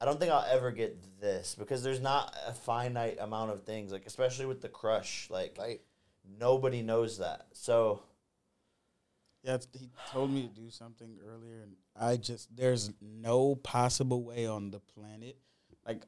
I don't think I'll ever get this because there's not a finite amount of things. Like especially with the crush, like Right. nobody knows that. So Yeah, it's- he told me to do something earlier, and I just there's no possible way on the planet. Like,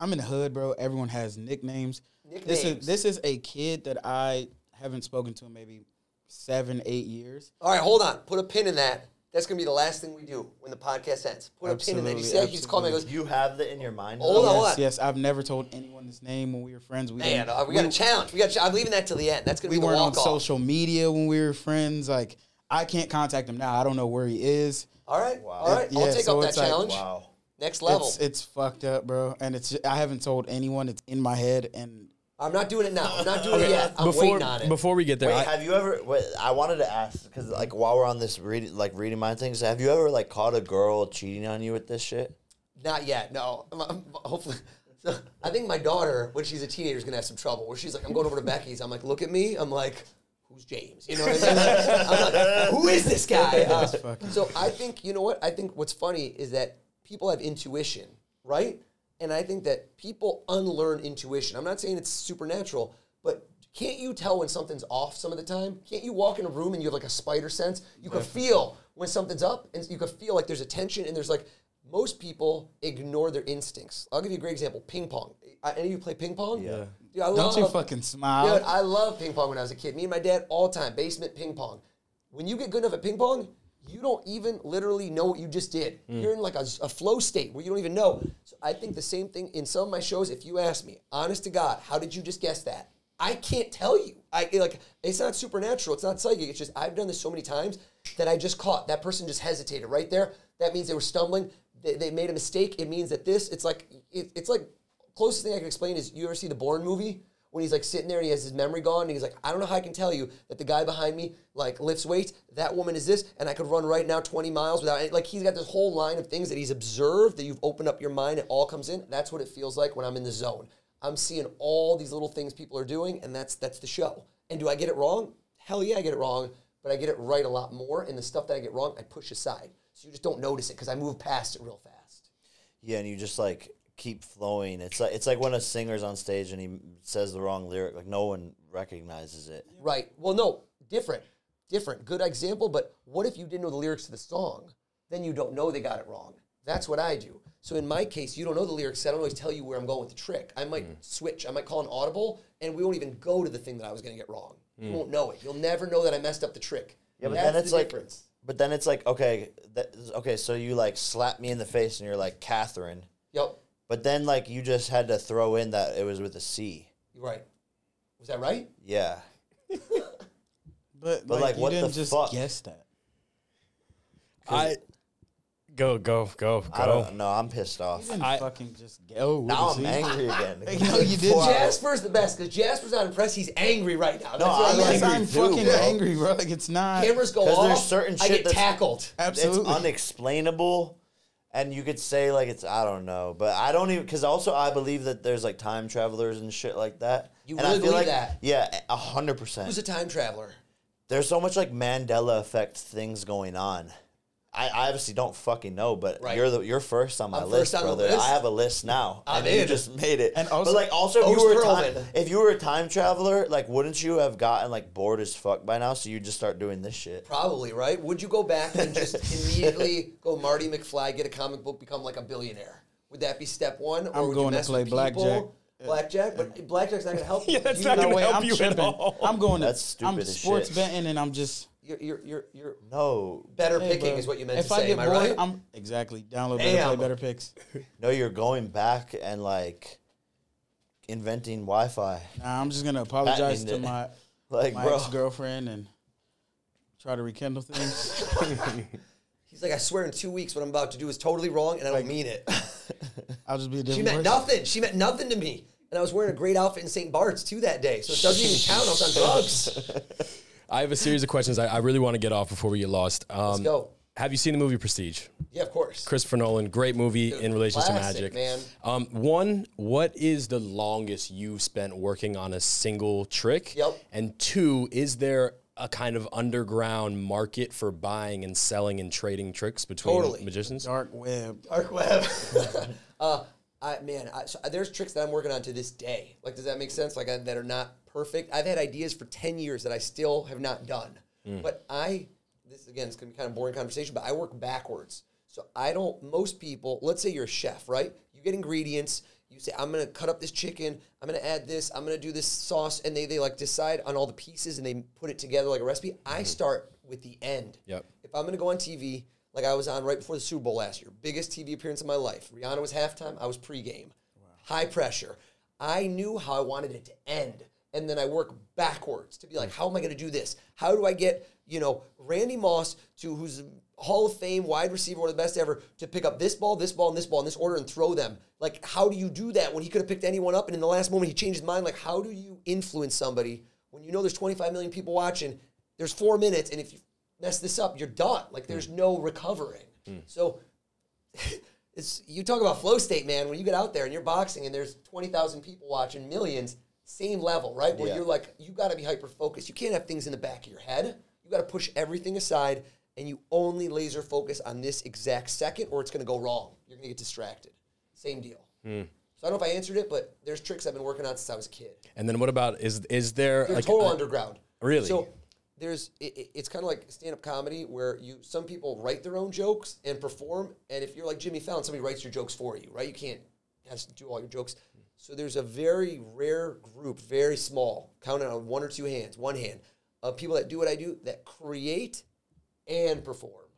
I'm in the hood, bro. Everyone has nicknames. This Nicknames. is this is a kid that I haven't spoken to in maybe seven, eight years. All right, hold on. Put a pin in that. That's gonna be the last thing we do when the podcast ends. Put a pin in that. You Absolutely, see, he just called me. and goes, you have that in your mind. Hold on, yes, hold on. yes. I've never told anyone this name when we were friends. We "Man, didn't- uh, we got a challenge. We got. Ch- I'm leaving that till the end. That's gonna we be the weren't on social media when we were friends. Like, I can't contact him now. I don't know where he is. All right. Wow. All right. I'll take so up that it's like, challenge. Wow. Next level. It's it's fucked up, bro. And it's I haven't told anyone. It's in my head, and I'm not doing it now. I'm not doing it yet. I'm before waiting on it. before we get there, Wait, I- have you ever? Wait, I wanted to ask because, like, while we're on this reading, like reading my things, have you ever like caught a girl cheating on you with this shit? Not yet. No. I'm- [laughs] I'm- hopefully. So I think my daughter, when she's a teenager, is gonna have some trouble. Where she's like, I'm going over to Becky's. I'm like, look at me. I'm like, who's James? You know what I mean? I'm like, who is this guy? [laughs] Uh, so I think you know what? I think what's funny is that people have intuition, right? And I think that people unlearn intuition. I'm not saying it's supernatural, but can't you tell when something's off some of the time? Can't you walk in a room and you have like a spider sense? You can feel when something's up and you can feel like there's a tension and there's like most people ignore their instincts. I'll give you a great example. Ping pong. I, any of you play ping pong? Yeah. Dude, I Don't love, you fucking smile. Dude, I love ping pong when I was a kid. Me and my dad all the time, basement ping pong. When you get good enough at ping pong, you don't even literally know what you just did. Mm. You're in like a, a flow state where you don't even know. So I think the same thing in some of my shows. If you ask me, honest to God, how did you just guess that? I can't tell you. I like it's not supernatural. It's not psychic. It's just I've done this so many times that I just caught that person just hesitated right there. That means they were stumbling. They, they made a mistake. It means that this. It's like it, it's like closest thing I can explain is you ever see the Bourne movie when he's like sitting there and he has his memory gone and he's like, I don't know how I can tell you that the guy behind me like lifts weights, that woman is this, and I could run right now 20 miles without any, like he's got this whole line of things that he's observed that you've opened up your mind, it all comes in. That's what it feels like when I'm in the zone. I'm seeing all these little things people are doing, and that's that's the show. And do I get it wrong? Hell yeah, I get it wrong, but I get it right a lot more. And the stuff that I get wrong, I push aside. So you just don't notice it because I move past it real fast. Yeah, and you just like keep flowing. It's like it's like when a singer's on stage and he says the wrong lyric, like no one recognizes it. Right. Well, no, different. Different. Good example, but what if you didn't know the lyrics to the song? Then you don't know they got it wrong. That's what I do. So in my case, you don't know the lyrics, so I don't always tell you where I'm going with the trick. I might mm. switch. I might call an audible, and we won't even go to the thing that I was going to get wrong. You mm. won't know it. You'll never know that I messed up the trick. Yeah, but That's then it's the like, difference. but then it's like, okay, that, okay, so you like slap me in the face and you're like Catherine, Yep. But then like you just had to throw in that it was with a C. Right. Was that right? Yeah, [laughs] but, But, like, like, you what didn't the just fuck? guess that. I go go go I go. don't know. I'm pissed off. You didn't I- fucking just go. with Now a I'm C. angry [laughs] again. Hey, no, you didn't. Wow. Jasper's the best because Jasper's not impressed. He's angry right now. That's No, I'm I'm Yes, angry angry. I'm too, fucking bro. angry, bro. Like it's not. Cameras go 'Cause off. there's certain I shit get that's- tackled. Absolutely. It's unexplainable, and you could say like it's I don't know, but I don't even because also I believe that there's like time travelers and shit like that. You and really I feel believe like, that? Yeah, a hundred percent. Who's a time traveler? There's so much like Mandela effect things going on. I, I obviously don't fucking know, but Right. you're the you're first on my I'm list, first on the brother. list? I have a list now. I'm and you in. just made it. And also- but like also if you were a time, if you were a time traveler, like wouldn't you have gotten like bored as fuck by now? So you just start doing this shit. Probably, right? Would you go back and [laughs] just immediately go Marty McFly, get a comic book, become like a billionaire? Would that be step one? Or I'm would going you to mess play with people? blackjack. Blackjack, but blackjack's not going to help [laughs] you. Yeah, that's You not know- gonna way, help I'm you at all. I'm going to. That's stupid I'm as sports shit. betting, and I'm just You're, you're, you're, you're No, better hey, picking bro, is what you meant if to I say. get Am I right? I'm exactly download Betr Damn. play Betr Picks. [laughs] no, you're going back and like inventing Wi-Fi. Nah, I'm just gonna apologize to Patenting it. my [laughs] Like, my ex girlfriend and try to rekindle things. [laughs] He's like, I swear in two weeks what I'm about to do is totally wrong and I don't mean it. I'll just be a different. She meant person. nothing. She meant nothing to me. And I was wearing a great outfit in St. Bart's too that day. So it doesn't even count. I was on drugs. I have a series of questions I, I really want to get off before we get lost. Um, Let's go. Have you seen the movie Prestige? Yeah, of course. Christopher Nolan, great movie in relation to magic. man. Um, one, what is the longest you've spent working on a single trick? Yep. And two, is there a kind of underground market for buying and selling and trading tricks between Totally. magicians? Dark web. Dark web. [laughs] uh, I man, I, so there's tricks that I'm working on to this day. Like, does that make sense? Like I, that are not perfect. I've had ideas for ten years that I still have not done. Mm. But I, this again, it's gonna be kind of boring conversation. But I work backwards. So I don't. Most people, let's say you're a chef, right? You get ingredients. You say, I'm gonna cut up this chicken. I'm gonna add this. I'm gonna do this sauce, and they they like decide on all the pieces and they put it together like a recipe. I mm-hmm. start with the end. Yep. If I'm going to go on TV, like I was on right before the Super Bowl last year, biggest TV appearance of my life. Rihanna was halftime. I was pregame. Wow. High pressure. I knew how I wanted it to end, and then I work backwards to be like, how am I going to do this? How do I get you know Randy Moss to who's Hall of Fame wide receiver, one of the best ever, to pick up this ball, this ball, and this ball in this order and throw them? Like, how do you do that when he could have picked anyone up, and in the last moment he changed his mind? Like, how do you influence somebody when you know there's 25 million people watching? There's four minutes, and if you mess this up, you're done. Like there's no recovering. Hmm. So [laughs] it's you talk about flow state, man. When you get out there and you're boxing and there's twenty thousand people watching, millions, same level, right? Where Yeah. you're like, you got to be hyper focused. You can't have things in the back of your head. You got to push everything aside, and you only laser focus on this exact second, or it's going to go wrong. You're going to get distracted. same deal. Hmm. So I don't know if I answered it, but there's tricks I've been working on since I was a kid. And then what about is is there They're like total a- underground. Really? So there's it, it- it's kind of like stand up comedy where you some people write their own jokes and perform, and if you're like Jimmy Fallon, somebody writes your jokes for you, right? You can't do all your jokes. So there's a very rare group, very small, counted on one or two hands, one hand, of people that do what I do that create and perform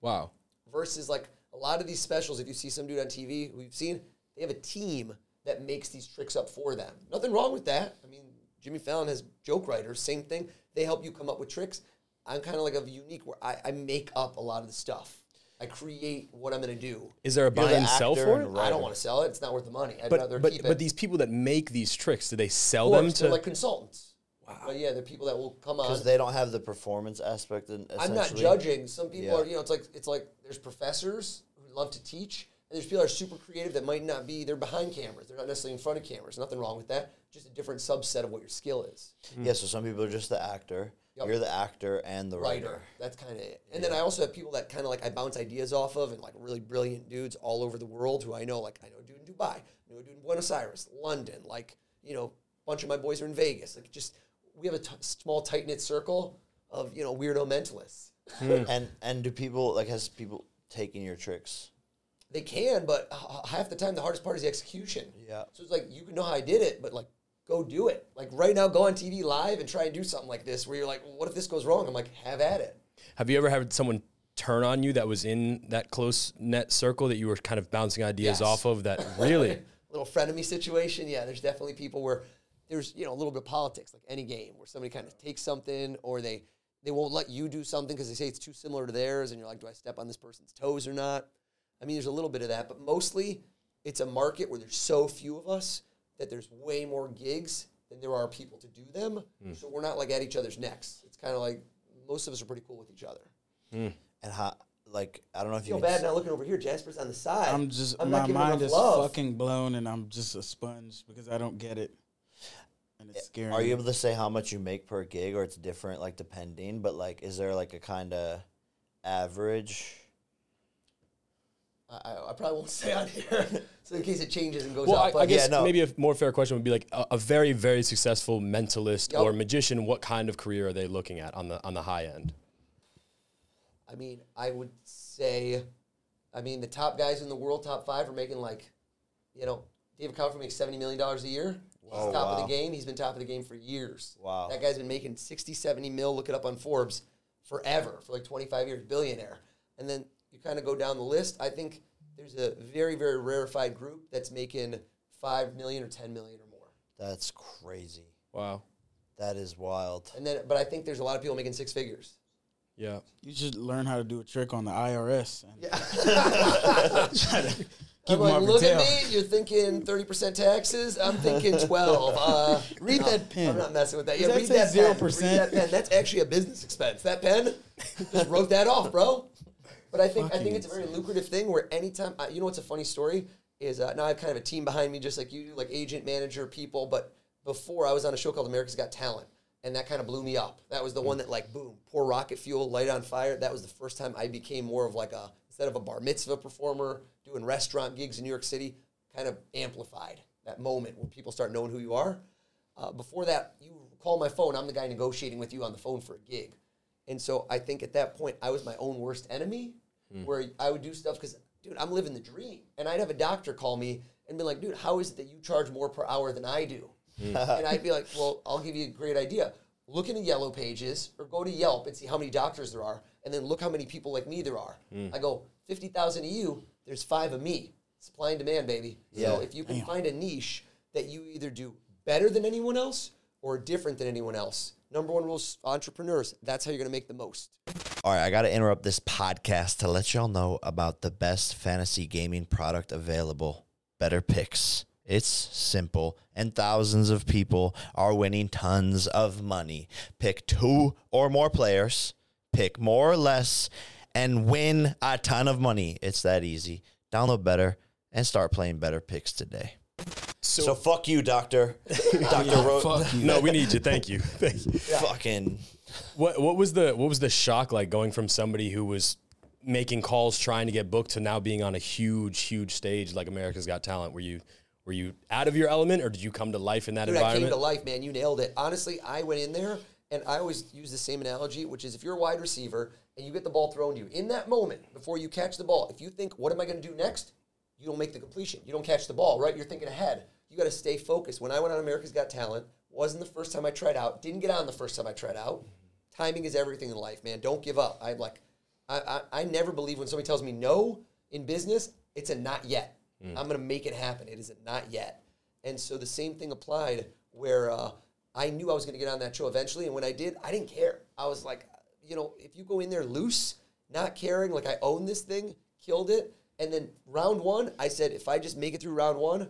wow. versus like a lot of these specials, if you see some dude on TV you've seen, they have a team that makes these tricks up for them. Nothing wrong with that. I mean, Jimmy Fallon has joke writers, same thing. They help you come up with tricks. I'm kind of like a unique where I, I make up a lot of the stuff. I create what I'm going to do. Is there a buy and sell for and it? I don't want to sell it. It's not worth the money. I'd But rather but keep but these people that make these tricks, do they sell them to? they're like consultants. Wow. But yeah, they're people that will come on. Because they don't have the performance aspect. In, I'm not judging. Some people Yeah. are, you know, it's like it's like there's professors who love to teach, and there's people that are super creative that might not be. They're behind cameras. They're not necessarily in front of cameras. Nothing wrong with that. Just a different subset of what your skill is. Yeah, so some people are just the actor. Yep. You're the actor and the writer. Writer. That's kind of it. And then I also have people that kind of like I bounce ideas off of, and like really brilliant dudes all over the world who I know. Like I know a dude in Dubai, I know a dude in Buenos Aires, London. Like you know, a bunch of my boys are in Vegas. Like just we have a t- small tight knit circle of you know weirdo mentalists. Hmm. And and do people like has people taken your tricks? They can, but uh, h- half the time the hardest part is the execution. Yeah. So it's like you can know how I did it, but like go do it. Like right now, go on TV live and try and do something like this where you're like, well, what if this goes wrong? I'm like, have at it. Have you ever had someone turn on you that was in that close net circle that you were kind of bouncing ideas Yes. off of? That [laughs] really? Little frenemy situation. Yeah, there's definitely people where there's you know a little bit of politics, like any game, where somebody kind of takes something or they they won't let you do something because they say it's too similar to theirs, and you're like, do I step on this person's toes or not? I mean, there's a little bit of that, but mostly it's a market where there's so few of us that there's way more gigs than there are people to do them. Hmm. So we're not like at each other's necks. It's kind of like most of us are pretty cool with each other. Hmm. And how like I don't know if I you feel bad now looking over here. Jasper's on the side. I'm just I'm my mind is love. fucking blown, and I'm just a sponge because I don't get it, and it's eh, scary. Are you able to say how much you make per gig, or it's different, like depending? But like, is there like a kind of average? I, I- I probably won't [laughs] say on here, so in case it changes and goes Well, up. I, I guess no. maybe a more fair question would be like a, a very, very successful mentalist Yep. or magician. What kind of career are they looking at on the on the high end? I mean, I would say, I mean, the top guys in the world, top five, are making like, you know, David Copperfield makes seventy million dollars a year. He's Oh, top of the game. He's been top of the game for years. Wow. That guy's been making 60, 70 mil. Look it up on Forbes forever for like twenty five years, billionaire. And then you kind of go down the list. I think there's a very, very rarefied group that's making five million or ten million or more. That's crazy. Wow. That is wild. And then, but I think there's a lot of people making six figures. Yeah. You should learn how to do a trick on the IRS. And Yeah. [laughs] try to keep I'm like, off your look at me. You're thinking 30% taxes. I'm thinking 12. Uh, [laughs] Read no, that pen. I'm not messing with that. Does Yeah, that read that 0%? Read that pen. That's actually a business expense. That pen, just wrote that off, bro. But I think I think it's a very lucrative thing where anytime uh, you know what's a funny story is uh, now I have kind of a team behind me just like you do, like agent, manager, people. But before I was on a show called America's Got Talent, and that kind of blew me up. That was the one that like boom, pour rocket fuel, light on fire. That was the first time I became more of like a instead of a bar mitzvah performer doing restaurant gigs in New York City, kind of amplified that moment when people start knowing who you are. Uh, before that, you call my phone. I'm the guy negotiating with you on the phone for a gig. And so I think at that point, I was my own worst enemy, Mm. where I would do stuff because, dude, I'm living the dream. And I'd have a doctor call me and be like, dude, how is it that you charge more per hour than I do? Mm. [laughs] and I'd be like, well, I'll give you a great idea. Look in the yellow pages or go to Yelp and see how many doctors there are. And then look how many people like me there are. Mm. I go, 50,000 of you, there's five of me. Supply and demand, baby. Yeah. So if you can find a niche that you either do better than anyone else or different than anyone else, number one rule is entrepreneurs, that's how you're going to make the most. All right, I got to interrupt this podcast to let y'all know about the best fantasy gaming product available Betr Picks. It's simple, and thousands of people are winning tons of money. Pick two or more players, pick more or less, and win a ton of money. It's that easy. Download Better and start playing Betr Picks today. So, fuck you, Doctor. [laughs] Doctor Ro- Fuck you. No, we need you. Thank you. [laughs] Thank you. Fucking What what was the what was the shock like going from somebody who was making calls trying to get booked to now being on a huge, huge stage like America's Got Talent? Were you were you out of your element, or did you come to life in that Dude, I came to life, man. You nailed it. Honestly, I went in there, and I always use the same analogy, which is if you're a wide receiver and you get the ball thrown to you, in that moment before you catch the ball, if you think, "What am I going to do next?" You don't make the completion. You don't catch the ball, right? You're thinking ahead. You got to stay focused. When I went on America's Got Talent, wasn't the first time I tried out. Didn't get on the first time I tried out. Timing is everything in life, man. Don't give up. I'm like, I, I, I never believe when somebody tells me no in business, it's a not yet. I'm going to make it happen. It is a not yet. And so the same thing applied where uh, I knew I was going to get on that show eventually. And when I did, I didn't care. I was like, you know, if you go in there loose, not caring, like I own this thing, killed it. And then round one, I said, if I just make it through round one,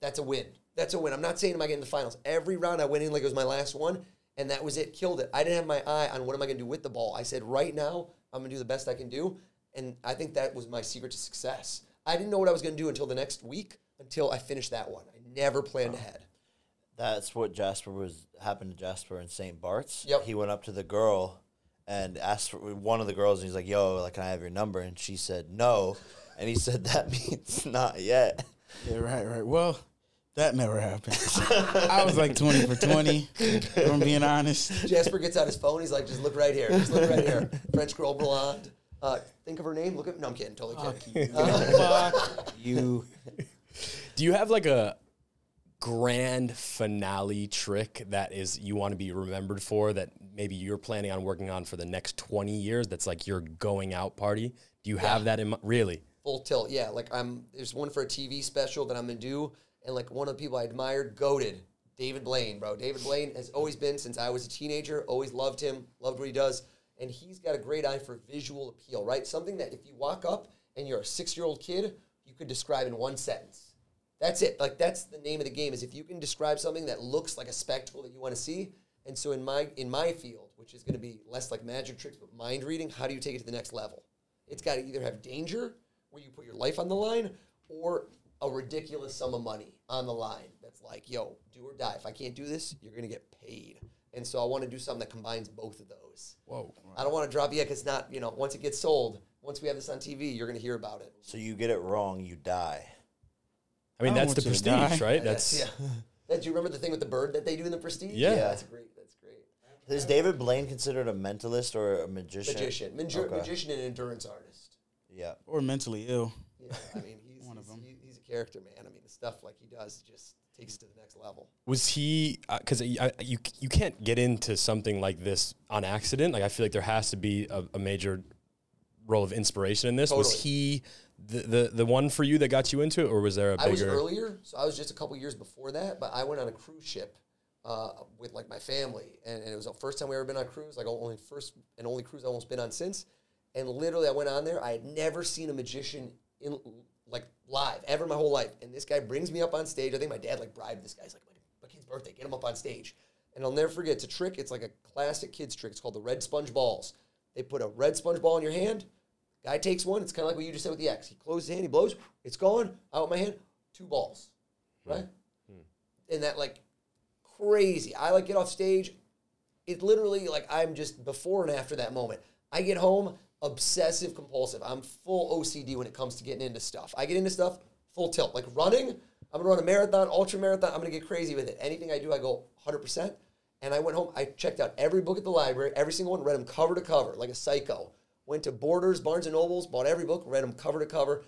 that's a win. That's a win. I'm not saying am I getting the finals. Every round I went in like it was my last one, and that was it. Killed it. I didn't have my eye on what am I going to do with the ball. I said, right now, I'm going to do the best I can do. And I think that was my secret to success. I didn't know what I was going to do until the next week, until I finished that one. I never planned ahead. That's what Jasper was happened to Jasper in St. Bart's. Yep. He went up to the girl and asked for one of the girls, and he's like, "Yo, like, can I have your number?" And she said no, and he said that [laughs] means not yet. Yeah, right, right. Well, that never happened. [laughs] I was like 20 for 20, if I'm being honest. Jasper gets out his phone. He's like, just look right here. Just look right here. [laughs] French girl, blonde. Uh, think of her name. Look at. No, I'm kidding. Totally kidding. Fuck you. Do you have like a grand finale trick that is you want to be remembered for that maybe you're planning on working on for the next 20 years that's like your going out party? Do you have that in mind? Really? Full tilt. Yeah, like I'm. There's one for a TV special that I'm gonna do, and like one of the people I admired, goaded, David Blaine, bro. David Blaine has always been since I was a teenager. Always loved him, loved what he does, and he's got a great eye for visual appeal. Right, something that if you walk up and you're a six year old kid, you could describe in one sentence. That's it. Like that's the name of the game. Is if you can describe something that looks like a spectacle that you want to see. And so in my in my field, which is going to be less like magic tricks but mind reading, how do you take it to the next level? It's got to either have danger, where you put your life on the line, or a ridiculous sum of money on the line. That's like, yo, do or die. If I can't do this, you're going to get paid. And so I want to do something that combines both of those. Whoa. I don't want to drop yet because not, you know, once it gets sold, once we have this on TV, you're going to hear about it. So you get it wrong, you die. I mean, I that's the want you to prestige, die. right? That's yeah. That, do you remember the thing with the bird that they do in the Prestige? Yeah. that's great. That's great. Is David Blaine considered a mentalist or a magician? Magician, Magi- Okay. magician, and endurance artist. Yeah. Or mentally ill. Yeah, I mean, [laughs] he's, One of them. he- he's a character, man. I mean, the stuff like he does just takes it to the next level. was he because you you can't get into something like this on accident. Like I feel like there has to be a, a major role of inspiration in this. Was he the, the the one for you that got you into it, or was there a I was bigger? earlier, so I was just a couple years before that. But I went on a cruise ship uh, with like my family, and, and it was the first time we ever been on a cruise. Like only first and only cruise I've almost been on since. And literally, I went on there. I had never seen a magician in like live ever in my whole life. And this guy brings me up on stage. I think my dad like bribed this guy. He's like, my, kid's birthday, get him up on stage. And I'll never forget. It's a trick. It's like a classic kids trick. It's called the red sponge balls. They put a red sponge ball in your hand. Guy takes one. It's kind of like what you just said with the X. He closes his hand. He blows. It's gone. Out of my hand. Two balls. Hmm. Right. Hmm. And that like crazy. I like get off stage. It literally like I'm just before and after that moment. I get home obsessive compulsive. I'm full OCD when it comes to getting into stuff. I get into stuff full tilt. Like running, I'm gonna run a marathon, ultra marathon. I'm gonna get crazy with it. Anything I do, I go 100%. And I went home. I checked out every book at the library, every single one, read them cover to cover, like a psycho. Went to Borders, Barnes and Nobles, bought every book, read them cover to cover.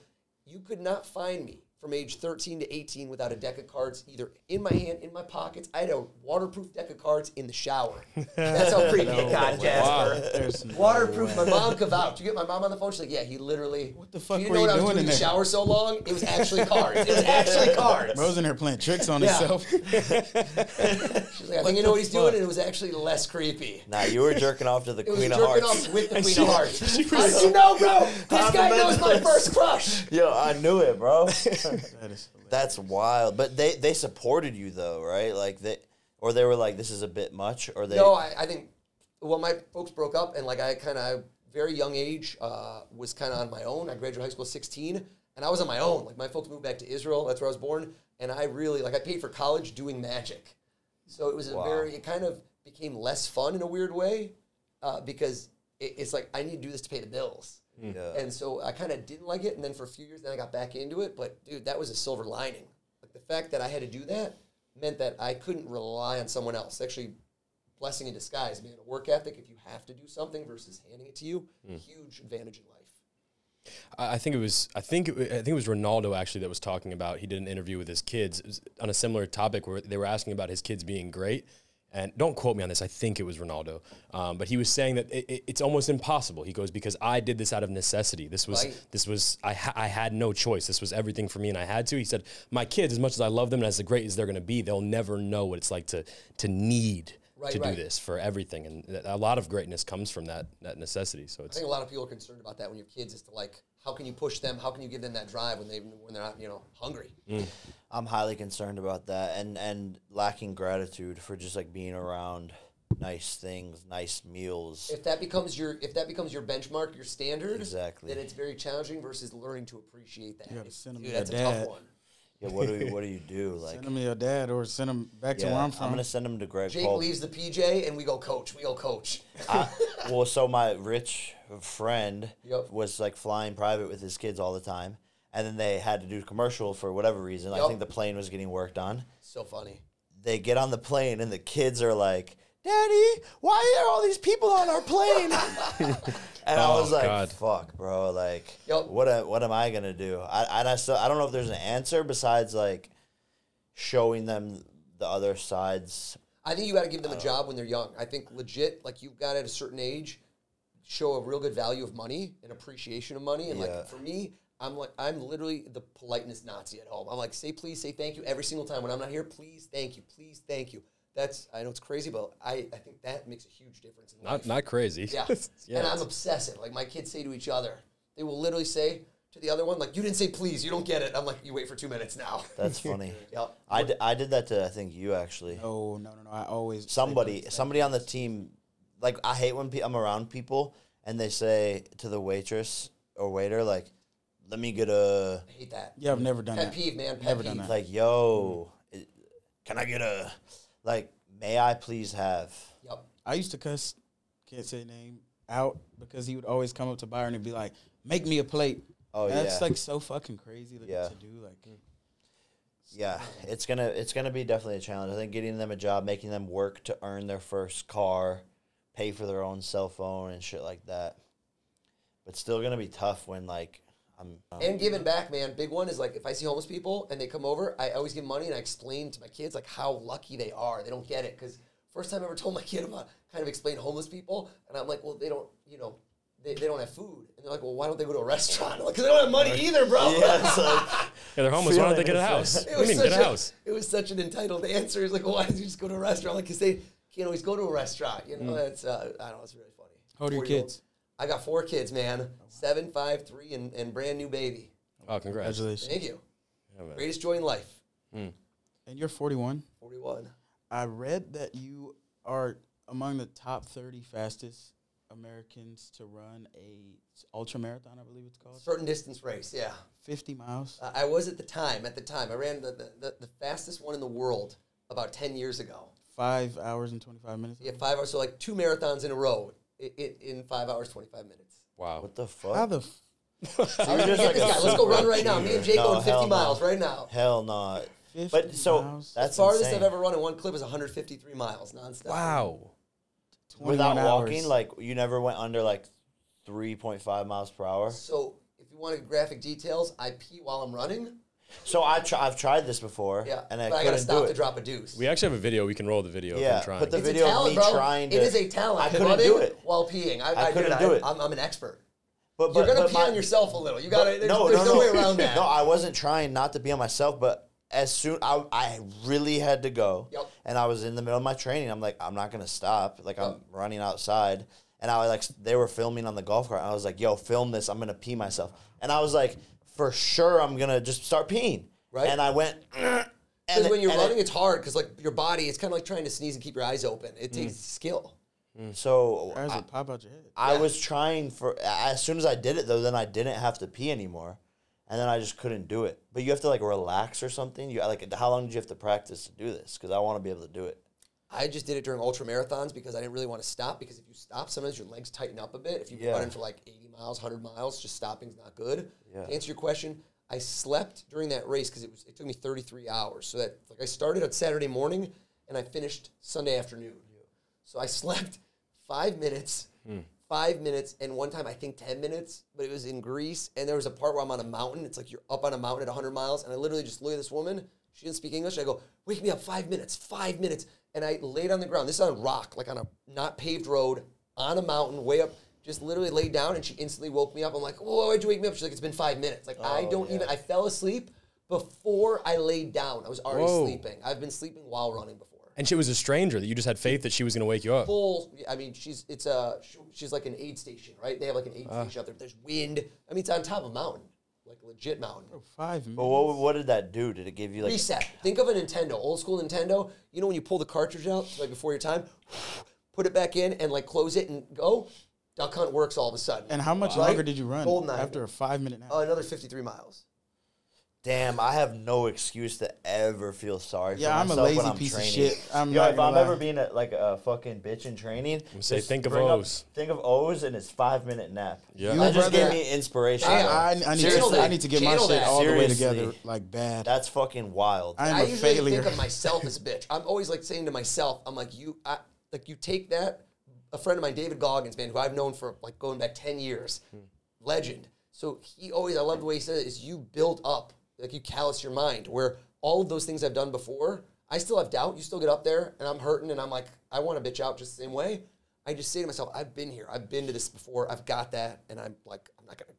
You could not find me from age 13 to 18 without a deck of cards either in my hand, in my pockets. I had a waterproof deck of cards in the shower. That's how creepy [laughs] it got, Jasper. There's no Waterproof. way. My mom could vouch. You get my mom on the phone. She's like, "Yeah, he literally." What the fuck She didn't were know you what I was doing doing in in the there? shower so long. It was actually cards. It was actually [laughs] cards. Bro's in here playing tricks on Yeah. himself. [laughs] She's like, I think you know what he's doing, and it was actually less creepy. Nah, you were jerking off to the It was Queen of jerking Hearts. off with the Queen of Hearts. How did you know, bro? This guy knows my first crush. Yo, I knew it, bro. That is. [laughs] That's wild. But they they supported you though, right? Like they or they were like, this is a bit much, or they. No, I, I think well, my folks broke up, and like I kind of very young age uh, was kind of on my own. I graduated high school at sixteen, and I was on my own. Like my folks moved back to Israel. That's where I was born, and I really like I paid for college doing magic. So it was a Wow. very it kind of became less fun in a weird way uh, because it, it's like I need to do this to pay the bills. Mm. Yeah. And so I kind of didn't like it, and then for a few years, then I got back into it. But dude, that was a silver lining. Like the fact that I had to do that meant that I couldn't rely on someone else. Actually, blessing in disguise, man. A work ethic. If you have to do something versus handing it to you, mm. huge advantage in life. I I think it was I think it, I think it was Ronaldo actually that was talking about he did an interview with his kids on a similar topic where they were asking about his kids being great and don't quote me on this I think it was Ronaldo um, but he was saying that it, it- it's almost impossible he goes because I did this out of necessity this was Right. this was I, ha- I had no choice this was everything for me and I had to he said my kids as much as I love them and as great as they're going to be they'll never know what it's like to to need Right, to right. do this for everything and a lot of greatness comes from that that necessity so I think a lot of people are concerned about that when you have kids. Is to like, how can you push them? How can you give them that drive when they when they're not you know hungry? Mm. I'm highly concerned about that and and lacking gratitude for just like being around nice things, nice meals. If that becomes your if that becomes your benchmark, your standard, Exactly. then it's very challenging versus learning to appreciate that. You gotta It's- send 'em dude, that's a your tough one. Yeah, what do you, what do you do? [laughs] Like, Send him to your dad or send him back to yeah, where I'm from. I'm gonna send him to Greg Jake Paul. leaves the PJ and we go coach. We go coach. I, [laughs] well, so my rich friend Yep. was like flying private with his kids all the time, and then they had to do commercial for whatever reason. I think the plane was getting worked on. So funny. They get on the plane, and the kids are like, "Daddy, why are all these people on our plane?" [laughs] and I Oh, was like, God. "Fuck, bro! Like, Yep. what? A, what am I gonna do?" I and I still I don't know if there's an answer besides like showing them the other sides. I think you got to give them a uh, job when they're young. I think legit, like you've got at a certain age, show a real good value of money and appreciation of money. And Yeah. like for me, I'm like I'm literally the politeness Nazi at home. I'm like say please, say thank you every single time when I'm not here. Please, thank you, please, thank you. That's I know it's crazy, but I, I think that makes a huge difference in not life. not crazy Yeah. [laughs] yeah and I'm obsessive. Like my kids say to each other, they will literally say to the other one, like, you didn't say please, you don't get it. I'm like, you wait for two minutes now. [laughs] That's funny. [laughs] Yep. I, d- I did that to I think you actually. no, no, no, no. I always somebody somebody on the team like i hate when pe- i'm around people and they say to the waitress or waiter like let me get a I hate that. Yeah, I've never done Pet that. peeve, man. Pet Never peeve. done that. like yo i- can i get a like may i please have Yep. I used to cuss, can't say name, out because he would always come up to Byron and be like, "Make me a plate." Oh, that's yeah. That's like so fucking crazy to, Yeah. to do. Like, mm. yeah it's gonna it's gonna be definitely a challenge i think getting them a job making them work to earn their first car pay for their own cell phone and shit like that but still gonna be tough when like i'm And giving back, man. Big one is like if I see homeless people and they come over, I always give money and I explain to my kids like how lucky they are. They don't get it because first time I ever told my kid about kind of explain homeless people, and I'm like, well, they don't, you know, they, they don't have food, and they're like, well, why don't they go to a [laughs] restaurant? Like, because they don't have money either, bro. yeah it's like [laughs] Yeah, they're homeless. Why don't they get a house? it. [laughs] It What do was mean, such get a house? It was such an entitled answer. He's like, well, why did you just go to a restaurant? Like, because they can't always go to a restaurant. You know, that's uh, I don't know. It's really funny. How old are your Four-year-old. kids? I got four kids, man. Seven, five, three, and, and brand new baby. Oh, congrats. congratulations. Thank you. Yeah, man. Greatest joy in life. And you're 41. 41. I read that you are among the top 30 fastest Americans to run a ultra marathon. I believe it's called Certain distance race, yeah. 50 miles. Uh, I was at the time. At the time, I ran the, the, the, the fastest one in the world about 10 years ago. Five hours and 25 minutes. Yeah, five hours. So like two marathons in a row in, in five hours, 25 minutes. Wow. what the fuck How the f- You're just like a Let's go run right now. Me and Jake No, going 50 hell no. miles right now. Hell no. 50 But so miles? that's the farthest insane. I've ever run in one clip is 153 miles nonstop. Wow. 21 without hours. walking. Like you never went under like three point five miles per hour. So if you want graphic details, I pee while I'm running. So I try, I've tried this before. Yeah, and I but I couldn't gotta stop do to it. drop a deuce. We actually have a video. We can roll the video Yeah, if I'm trying. but the it's video a of talent, me bro. trying to- It is a talent. I couldn't running do it. while peeing. I, I I, couldn't did do I, it. I'm, I'm an expert. But, You're gonna but pee my- on yourself a little. You got to There's, no, there's no, no, no. way around [laughs] that. No, I wasn't trying not to be on myself, but as soon I I really had to go, Yep. and I was in the middle of my training. I'm like, I'm not gonna stop. Like I'm running outside, and I was like, they were filming on the golf cart. I was like, Yo, film this. I'm gonna pee myself, and I was like, for sure, I'm gonna just start peeing. Right. And I went. [clears throat] Because and when you're and it- running, it's hard because like your body, it's kind of like trying to sneeze and keep your eyes open. It takes mm. skill. Mm, so Eyes I, would pop out your head. I Yeah. was trying for as soon as I did it though, then I didn't have to pee anymore, and then I just couldn't do it. But you have to like relax or something. You like how long did you have to practice to do this? Because I want to be able to do it. I just did it during ultra marathons because I didn't really want to stop. Because if you stop, sometimes your legs tighten up a bit. If you've been Yeah. running for like 80 miles, 100 miles, just stopping's not good. Yeah. To answer your question, I slept during that race because it was it took me 33 hours. So that like I started on Saturday morning and I finished Sunday afternoon. So I [laughs] slept five minutes, hmm. five minutes, and one time I think 10 minutes, but it was in Greece. And there was a part where I'm on a mountain. It's like you're up on a mountain at 100 miles. And I literally just look at this woman. She didn't speak English. I go, wake me up five minutes, five minutes. And I laid on the ground. This is on rock, like on a not paved road, on a mountain, way up. Just literally laid down, and she instantly woke me up. I'm like, "Whoa, why'd you wake me up?" She's like, "It's been five minutes." Like I oh, don't even. I fell asleep before I laid down. I was already Whoa. sleeping. I've been sleeping while running before And she was a stranger that you just had faith that she was going to wake you up. full. I mean, she's it's a she's like an aid station, right? They have like an aid ah. station out there. There's wind. I mean, it's on top of a mountain, like a legit mountain. Oh, five minutes. But what, what did that do? Did it give you like Reset. Think of a Nintendo, old school Nintendo. You know when you pull the cartridge out like before your time, put it back in and like close it and go. Duck Hunt works all of a sudden. And how much Right? longer did you run Goldeneye. after a five minute nap? Uh, another 53 miles. Damn, I have no excuse to ever feel sorry Yeah, for I'm a myself when lazy I'm piece of shit. I'm Yo, if I'm lie. ever being a, like a fucking bitch in training, say, think of bring up- Oz. think of O's and it's five minute nap. Yeah. You, that just brother- gave me inspiration. Damn. bro. I, I, need to, I need to get my shit that. all the way together, like bad. That's fucking wild. I'm I a usually failure. think of myself as a bitch. I'm always like saying to myself, I'm like, you, I, like you take that. A friend of mine, David Goggins, man, who I've known for like going back ten years, hmm. legend. So he always, I love the way he says it, is you build up, like you callous your mind. Where all of those things I've done before, I still have doubt. You still get up there, and I'm hurting, and I'm like, I want to bitch out just the same way. I just say to myself, I've been here, I've been to this before, I've got that, and I'm like, I'm not gonna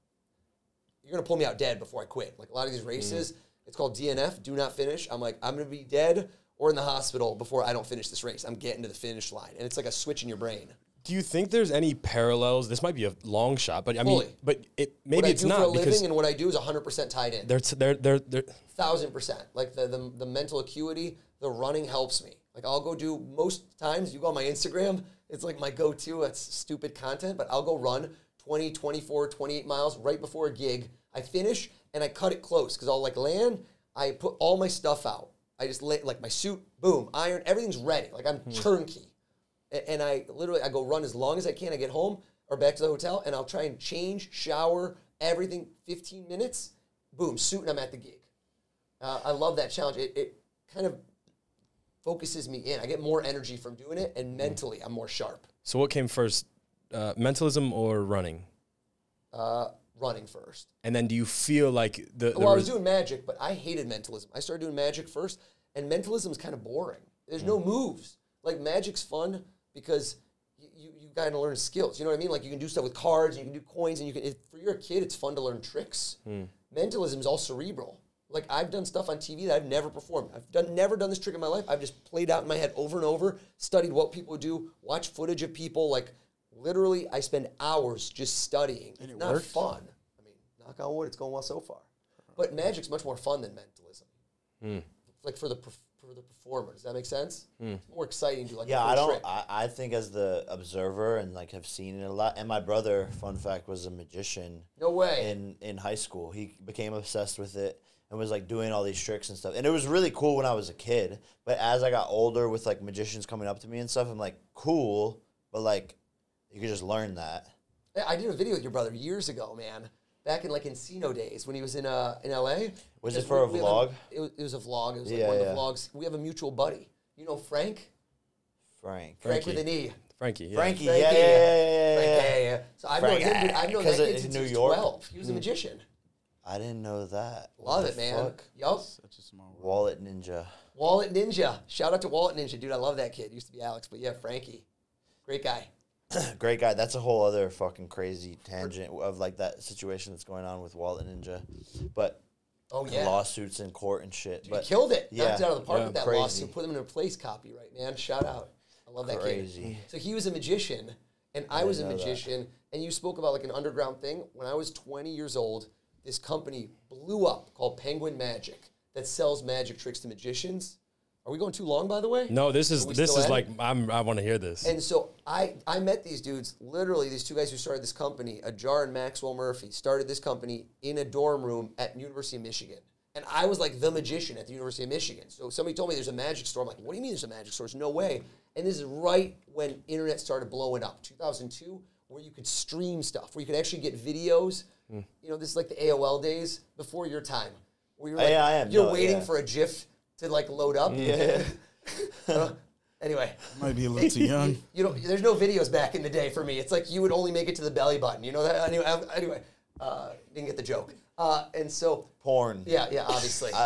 you're gonna pull me out dead before I quit. Like a lot of these races, hmm. it's called DNF, do not finish. I'm like, I'm gonna be dead or in the hospital before I don't finish this race. I'm getting to the finish line, and it's like a switch in your brain. Do you think there's any parallels? This might be a long shot, but I mean, Fully. but it what maybe I it's do not for a because living and what I do is 100 percent tied in. they're they're they're they're thousand percent. Like the, the the mental acuity, the running helps me. Like I'll go do most times. You go on my Instagram, it's like my go-to. It's stupid content, but I'll go run 20, 24, 28 miles right before a gig. I finish and I cut it close because I'll like land. I put all my stuff out. I just lay like my suit, boom, iron, everything's ready. Like I'm turnkey. A- And I literally I go run as long as I can. I get home or back to the hotel, and I'll try and change, shower, everything. 15 minutes, boom, suit, and I'm at the gig. Uh, I love that challenge. It, it kind of focuses me in. I get more energy from doing it, and mentally, I'm more sharp. so what came first, uh, mentalism or running? Uh, running first. And then do you feel like the, the Well, I was doing magic, but I hated mentalism. I started doing magic first, and mentalism is kind of boring. There's no mm. moves. Like magic's fun because you, you, you got to learn skills. You know what I mean? Like you can do stuff with cards, and you can do coins, and you can. If, for you're a kid, it's fun to learn tricks. Mm. Mentalism is all cerebral. Like I've done stuff on TV that I've never performed. I've done never done this trick in my life. I've just played out in my head over and over, studied what people would do, watched footage of people. Like literally, I spend hours just studying. And it's it not worked? fun. I mean, knock on wood, it's going well so far. But magic's much more fun than mentalism. Hmm. Like for the for the performer, does that make sense? Hmm. It's more exciting to like. Yeah, cool I don't. trick. I, I think as the observer and like have seen it a lot. And my brother, fun fact, was a magician no way. in in high school. He became obsessed with it and was like doing all these tricks and stuff. And it was really cool when I was a kid. But as I got older, with like magicians coming up to me and stuff, I'm like, cool, but like, you could just learn that. I did a video with your brother years ago, man. Back in like Encino days when he was in uh in LA. Was it for a we- we have vlog? it, was, it was a vlog. It was like Yeah, one of yeah. the vlogs. We have a mutual buddy. You know Frank? Frank. Frank Frankie. with an E. Frankie? Yeah. Frankie, Frankie. yeah, yeah, yeah, yeah, Frank, yeah, yeah. So I've Frank, known him. I've known that 'cause kid since New he was York? 12. He was a magician. I didn't know that. Love the it, man. fuck? Yup. Such a small world. Wallet Ninja. Wallet Ninja. Shout out to Wallet Ninja, dude. I love that kid. Used to be Alex, but yeah, Frankie. Great guy. [clears throat] Great guy. That's a whole other fucking crazy tangent of like that situation that's going on with Wallet Ninja. But Oh yeah. lawsuits in court and shit. He but killed it. yeah, Knocked it out of the park yeah, with that crazy. lawsuit. Put him in a place copyright, man. Shout out. I love that Crazy. kid. So he was a magician, and I, was a didn't that. magician. And you spoke about like an underground thing. When I was 20 years old, this company blew up called Penguin Magic that sells magic tricks to magicians. Are we going too long, by the way? No, this is this is at like? I'm I want to hear this. And so I, I met these dudes, literally these two guys who started this company, Ajar and Maxwell Murphy, started this company in a dorm room at University of Michigan. And I was like the magician at the University of Michigan. So somebody told me there's a magic store. I'm like, what do you mean there's a magic store? There's no way. And this is right when internet started blowing up, 2002, where you could stream stuff, where you could actually get videos. Hmm. You know, this is like the AOL days before your time. Where you're oh, like, Yeah, I am. You're No, waiting yeah. for a GIF to like load up. Yeah. [laughs] anyway, Might be a little too young. [laughs] you know, there's no videos back in the day for me. It's like you would only make it to the belly button. You know that? Anyway, I- anyway uh, didn't get the joke. Uh, and so, Porn. yeah, yeah, obviously. [laughs]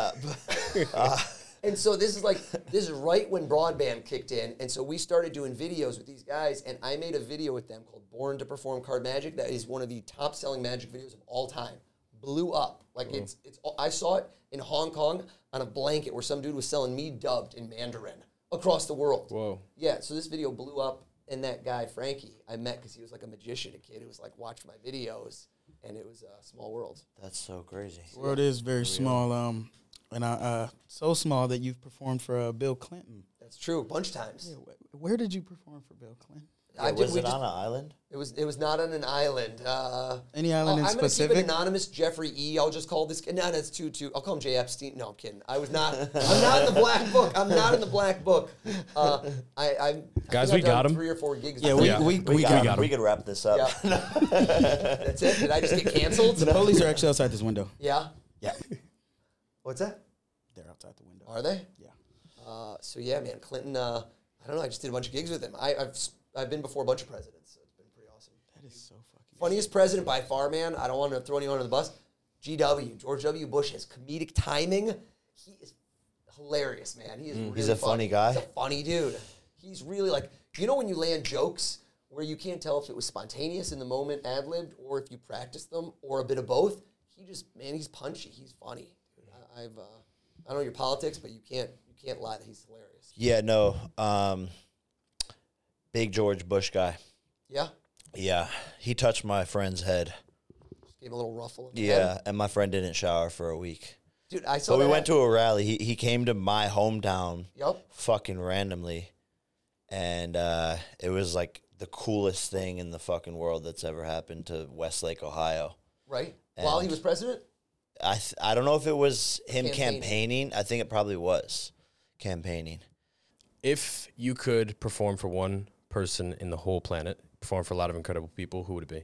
Uh, and so this is like this is right when broadband kicked in, and so we started doing videos with these guys, and I made a video with them called "Born to Perform Card Magic." That is one of the top-selling magic videos of all time. Blew up like it's it's. I saw it in Hong Kong on a blanket where some dude was selling me dubbed in Mandarin across the world. Whoa. Yeah, so this video blew up, and that guy Frankie I met because he was like a magician, a kid who was like watched my videos, and it was a small world. That's so crazy. The world is very small. Um, and I, uh, so small that you've performed for uh, Bill Clinton. That's true, a bunch of times. Wh- Where did you perform for Bill Clinton? I Yeah, did- was we it just- on an island? It was it was not on an island. Uh, Any island in I'm gonna keep specific? it anonymous. Jeffrey E. I'll just call this. No, that's too too. I'll call him Jay Epstein. No, I'm kidding. I was not. I'm not in the black book. I'm not in the black book. Uh, I, I, I Guys, think we I've got done him. Three or four gigs. Yeah, we, them. we, we, We, got, got, got we could wrap this up. Yeah. [laughs] That's it. Did I just get canceled? The police are actually outside this window. Yeah. Yeah. What's that? They're outside the window. Are they? Yeah. Uh, so yeah, man, Clinton. Uh, I don't know. I just did a bunch of gigs with him. I, I've s- I've been before a bunch of presidents. So it's been pretty awesome. That is so fucking. Funniest president by far, man. I don't want to throw anyone under the bus. GW, George W. Bush has comedic timing. He is hilarious, man. He is really Mm. He's a funny guy? He's a funny dude. He's really like, you know, when you land jokes where you can't tell if it was spontaneous in the moment, ad libbed, or if you practiced them, or a bit of both. He just, man, he's punchy. He's funny. I, I've, uh, I don't know your politics, but you can't, you can't lie that he's hilarious. Yeah, no. Um, big George Bush guy. Yeah, Yeah, he touched my friend's head. just gave a little ruffle. in the Yeah, head. and my friend didn't shower for a week. dude, I saw. So we went to a rally. He he came to my hometown Yep. fucking randomly. And uh, it was like the coolest thing in the fucking world that's ever happened to Westlake, Ohio. Right. While he was president. I th- I don't know if it was him Campaigning. campaigning. I think it probably was campaigning. If you could perform for one person in the whole planet, perform for a lot of incredible people, who would it be?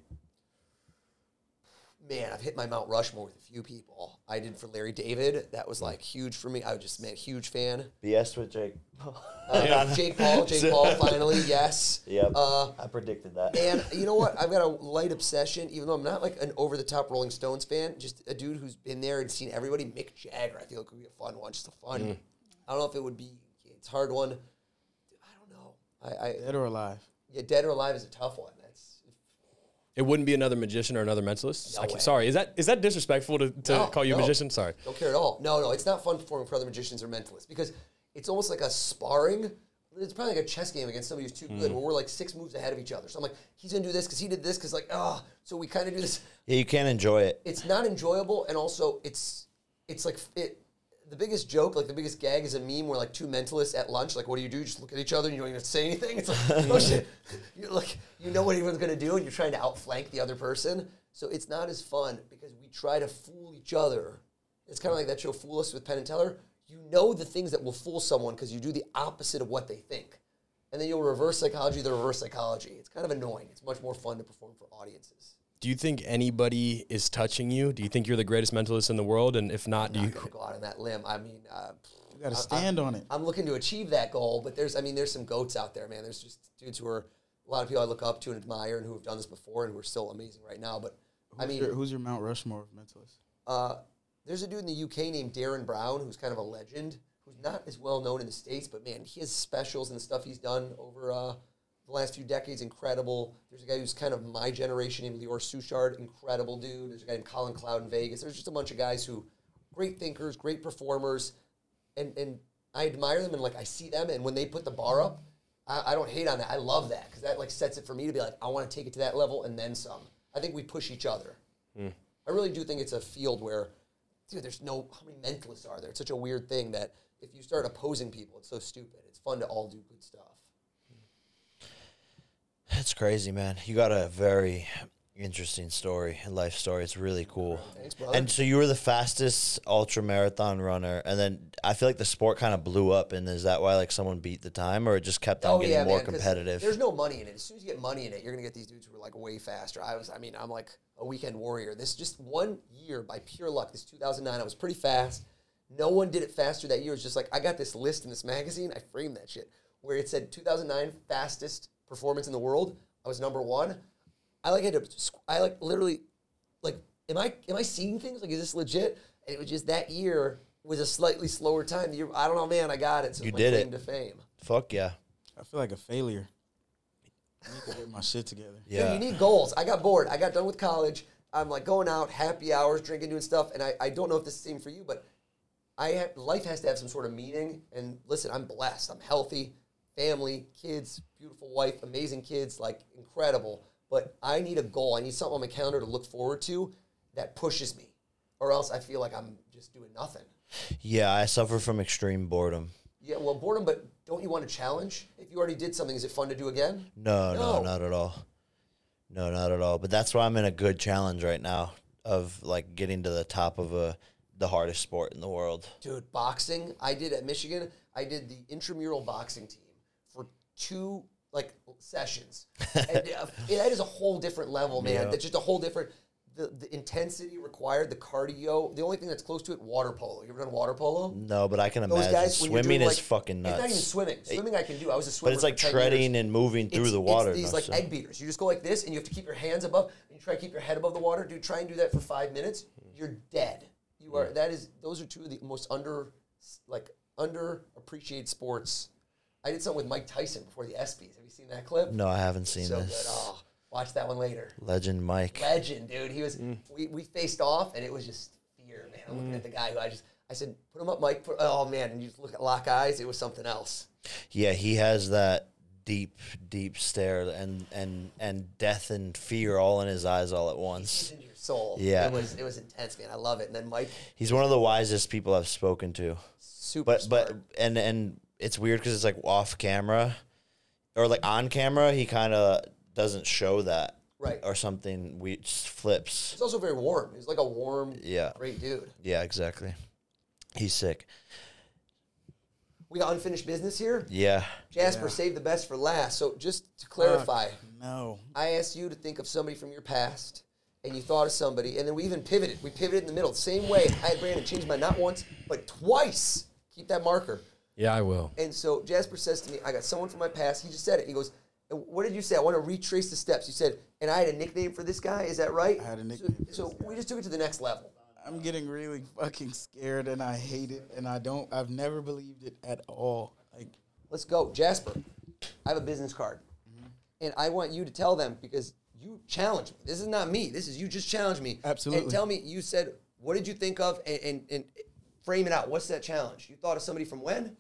man, I've hit my Mount Rushmore with a few people. I did for Larry David. That was like huge for me. I was just man, huge fan. BS with Jake. Uh, [laughs] Jake Paul, Jake Paul, [laughs] finally, yes. Yep. Uh, I predicted that. and [laughs] you know what? I've got a light obsession, even though I'm not like an over the top Rolling Stones fan. Just a dude who's been there and seen everybody. Mick Jagger, I feel like would be a fun one. Just a fun. I don't know if it would be. It's hard one. I don't. I, I Dead or alive? yeah, dead or alive is a tough one. That's It wouldn't be another magician or another mentalist. No I can't- way. sorry, is that is that disrespectful to, to No, call you a magician? Sorry. Don't care at all. No, no, it's not fun performing for other magicians or mentalists because it's almost like a sparring. It's probably like a chess game against somebody who's too good, where we're like six moves ahead of each other. So I'm like, he's gonna do this because he did this because like, ah, so we kind of do this. Yeah, you can't enjoy it. It's not enjoyable, and also it's it's like it. The biggest joke, like the biggest gag, is a meme where like two mentalists at lunch, like, what do you do? You just look at each other and you don't even have to say anything. It's like, [laughs] oh shit, you're like, you know what everyone's gonna do, and you're trying to outflank the other person. So it's not as fun because we try to fool each other. It's kind of like that show Fool Us with Penn and Teller. You know the things that will fool someone because you do the opposite of what they think. And then you'll reverse psychology, the reverse psychology. It's kind of annoying. It's much more fun to perform for audiences. Do you think anybody is touching you? Do you think you're the greatest mentalist in the world? And if not, do I'm you? not gonna go out on that limb. I mean, uh, You got to stand on it. I'm looking to achieve that goal, but there's, I mean, there's some goats out there, man. There's just dudes who are a lot of people I look up to and admire, and who have done this before, and who are still amazing right now. But I mean, your, who's your Mount Rushmore of mentalists? uh, there's a dude in the UK named Derren Brown who's kind of a legend, who's not as well known in the states, but man, he has specials and stuff he's done over uh, the last few decades. Incredible. There's a guy who's kind of my generation named Lior Suchard, incredible dude. There's a guy named Colin Cloud in Vegas. There's just a bunch of guys who, great thinkers, great performers, and and I admire them and like I see them, and when they put the bar up, I, I don't hate on that. I love that because that like sets it for me to be like I want to take it to that level and then some. I think we push each other. Hmm. I really do think it's a field where, dude, there's no how many mentalists are there? It's such a weird thing that if you start opposing people, it's so stupid. It's fun to all do good stuff. It's crazy, man. You got a very Interesting story, life story. It's really cool. Thanks, brother. And so you were the fastest ultra marathon runner, and then I feel like the sport kind of blew up. And is that why like someone beat the time, or it just kept on oh, getting more Oh, man, 'cause competitive? There's no money in it. As soon as you get money in it, you're gonna get these dudes who are like way faster. I was, I mean, I'm like a weekend warrior. This just one year by pure luck. This 2009, I was pretty fast. No one did it faster that year. It's just like I got this list in this magazine. I framed that shit where it said 2009 fastest performance in the world. I was number one. I like had to. I like literally, like, am I am I seeing things? Like, is this legit? And it was just that year was a slightly slower time. The year, I don't know, man. I got it. So You it's my did it. to fame. Fuck yeah, I feel like a failure. I need to get my shit together. Dude, yeah. you need goals. I got bored. I got done with college. I'm like going out, happy hours, drinking, doing stuff. And I, I don't know if this is the same for you, but I have, life has to have some sort of meaning. And listen, I'm blessed. I'm healthy, family, kids, beautiful wife, amazing kids, like incredible. But I need a goal. I need something on my calendar to look forward to that pushes me, or else I feel like I'm just doing nothing. yeah, I suffer from extreme boredom. Yeah, well, boredom, but don't you want a challenge? If you already did something, is it fun to do again? No, no, No. not at all. No, not at all. But that's why I'm in a good challenge right now of like getting to the top of a the hardest sport in the world. Dude, boxing. I did at Michigan. I did the intramural boxing team two like sessions. [laughs] and uh, that is a whole different level, man. Yeah. That's just a whole different. The, the intensity required, the cardio. The only thing that's close to it, water polo. You ever done water polo? No, but I can Those imagine guys, swimming is like- fucking nuts. It's not even swimming. Swimming I can do. I was a swimmer. but it's like for 10 treading years. and moving through It's- the water. It's these like stuff. egg beaters. You just go like this, and you have to keep your hands above, and you try to keep your head above the water. Dude, try and do that for five minutes. You're dead. You are. That is. Those are two of the most under, like underappreciated sports. I did something with Mike Tyson before the ESPYS. Have you seen that clip? No, I haven't seen so good. this. Oh, watch that one later. Legend Mike. Legend, dude. He was. Mm. We, we faced off, and it was just fear, man. I'm looking mm. at the guy who I just. I said, "Put him up, Mike." Put, oh man, and you just look at lock eyes. It was something else. Yeah, he has that deep, deep stare and and and death and fear all in his eyes all at It's once. into your soul. Yeah. it was. It was intense, man. I love it. And then Mike, He's one of the wisest people I've spoken to. super. But smart. but and and it's weird because it's like off camera, or like on camera, he kind of doesn't show that. Right. Or something. We just flips. He's also very warm. He's like a warm, Yeah. great dude. Yeah, exactly. He's sick. We got unfinished business here. Yeah. Jasper, saved the best for last. So just to clarify, No. I asked you to think of somebody from your past, and you thought of somebody, and then we even pivoted. We pivoted in the middle. Same way. I had Brandon change my not once, but twice. Keep that marker. Yeah, I will. And so Jasper says to me, I got someone from my past. He just said it. He goes, What did you say? I want to retrace the steps. You said, and I had a nickname for this guy. Is that right? I had a So- nickname for So, guy. we just took it to the next level. I'm getting really fucking scared and I hate it and I don't I've never believed it at all. Like Let's go. Jasper, I have a business card. Mm-hmm. And I want you to tell them because you challenged me. This is not me. This is you just challenged me. Absolutely. And tell me, you said, what did you think of? And, and, and frame it out. What's that challenge? You thought of somebody from when?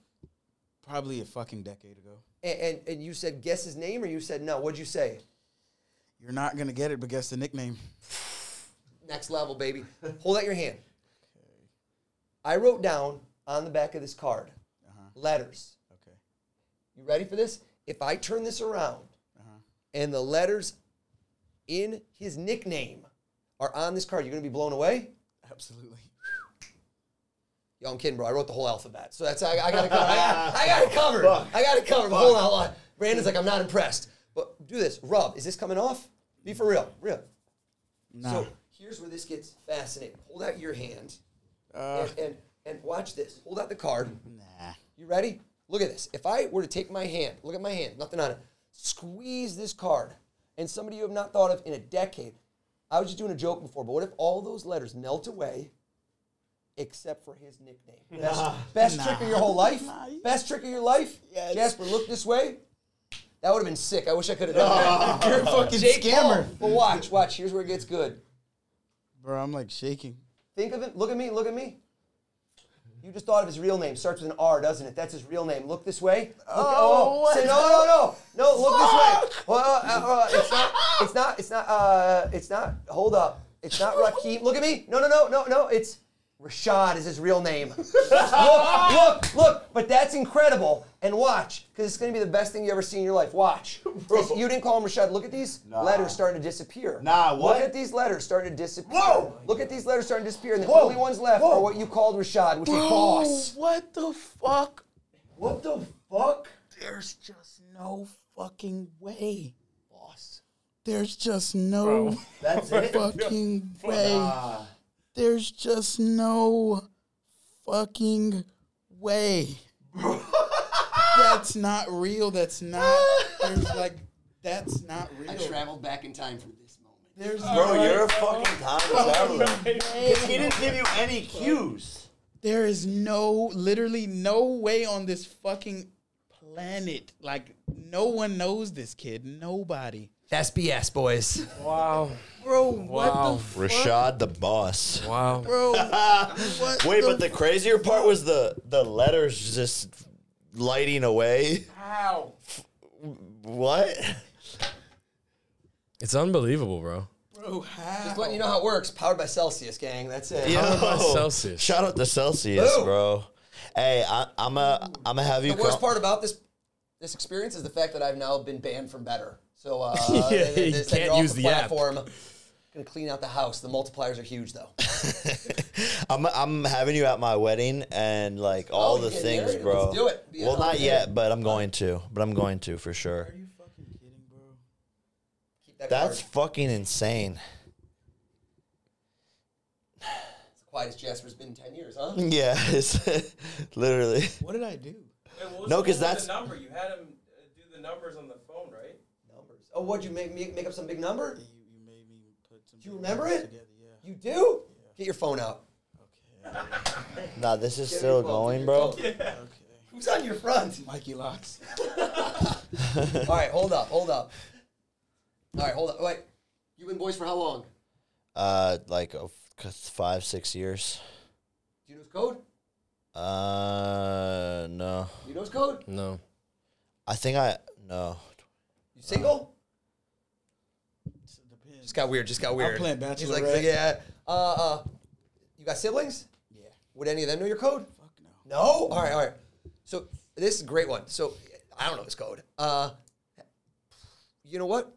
Probably a fucking decade ago. And, and, and you said, guess his name, or you said, no. What'd you say? You're not gonna get it, but guess the nickname. Next level, baby. Hold out your hand. Okay. I wrote down on the back of this card uh-huh. letters. Okay. You ready for this? If I turn this around uh-huh. and the letters in his nickname are on this card, you're gonna be blown away. Absolutely. Yo, I'm kidding, bro. I wrote the whole alphabet, so that's I, I got it covered. I got, I got it [laughs] covered. I got it covered. But Hold on, hold on. Brandon's like, I'm not impressed. But do this, rub. Is this coming off? Be for real, real. Nah. So here's where this gets fascinating. Hold out your hand Uh, and, and and watch this. Hold out the card. nah. You ready? Look at this. If I were to take my hand, look at my hand, nothing on it, squeeze this card, and somebody you have not thought of in a decade, I was just doing a joke before, but what if all those letters melt away except for his nickname? Best, best trick of your whole life? Nah. Best trick of your life? Yes. Jasper, look this way. That would have been sick. I wish I could have done that. [laughs] You're a fucking Jake scammer. Paul. But watch, watch. Here's where it gets good. Bro, I'm like shaking. Think of it. Look at me. Look at me. You just thought of his real name. Starts with an R, doesn't it? That's his real name. Look this way. Look, Oh, say, what no, no, no, no. Look this way. Well, uh, uh, uh, it's not. It's not. It's not. Uh, it's not. Hold up. It's not Raheem. Look at me. No, no, no, no, no. It's Rashad is his real name. [laughs] look, look, look. But that's incredible. And watch, because it's going to be the best thing you ever see in your life. Watch. [laughs] It's- You didn't call him Rashad. Look at these letters starting to disappear. Nah, what? Look at these letters starting to disappear. Whoa! Look at these letters starting to disappear. And the Whoa! only ones left Whoa! are what you called Rashad, which is boss. what the fuck? What the fuck? There's just no fucking way. Boss. There's just no That's it. fucking [laughs] way. There's just no fucking way. [laughs] that's not real. That's not. There's like. That's not real. I traveled back in time for this moment. There's Bro, no- you're a fucking time traveler. he didn't give you any cues. There is no, literally no way on this fucking planet. Like, no one knows this kid. Nobody. That's BS, boys. Wow. Bro, Wow. what the fuck? Rashad the boss. Wow. Bro, what [laughs] Wait, but the crazier part was the the letters just lighting away. How? What? It's unbelievable, bro. Bro, how? Just letting you know how it works. Powered by Celsius, gang. That's it. Yo, about Celsius? Shout out to Celsius, Boom. bro. Hey, I, I'm a I'm gonna have you. The worst come- part about this this experience is the fact that I've now been banned from Betr. So uh, [laughs] Yeah, they- you can't use the, the app. platform. Gonna clean out the house. The multipliers are huge, though. [laughs] I'm I'm having you at my wedding and like all Oh, the things, married? bro. Let's do it. Be Well, not yet, but I'm going to. But I'm going to for sure. Are you fucking kidding, bro? Keep that That's card. fucking insane. It's the quietest Jasper's been in ten years, huh? [laughs] Yeah, it's literally. What did I do? No, 'cause that's- the number. You had him uh, do the numbers on the phone, right? Numbers. Oh, what'd you make make, make up some big number? You, you made me put some. Do you remember it? Together, yeah. You do? Get your phone out. Okay. [laughs] Nah, this is Get still going, bro. your phone. okay. Who's on your front? Mikey Locks. [laughs] [laughs] All right, hold up, hold up. All right, hold up. Wait, you've been boys for how long? Uh, like five, six years. Do you know his code? Uh, no. You know his code? No. I think I no. You single? Depends. Just got weird. Just got weird. playing He's like, Bachelorette. yeah. Uh, uh, you got siblings? Yeah. Would any of them know your code? Fuck no. No. All right, all right. So this is a great one. So I don't know this code. Uh, you know what?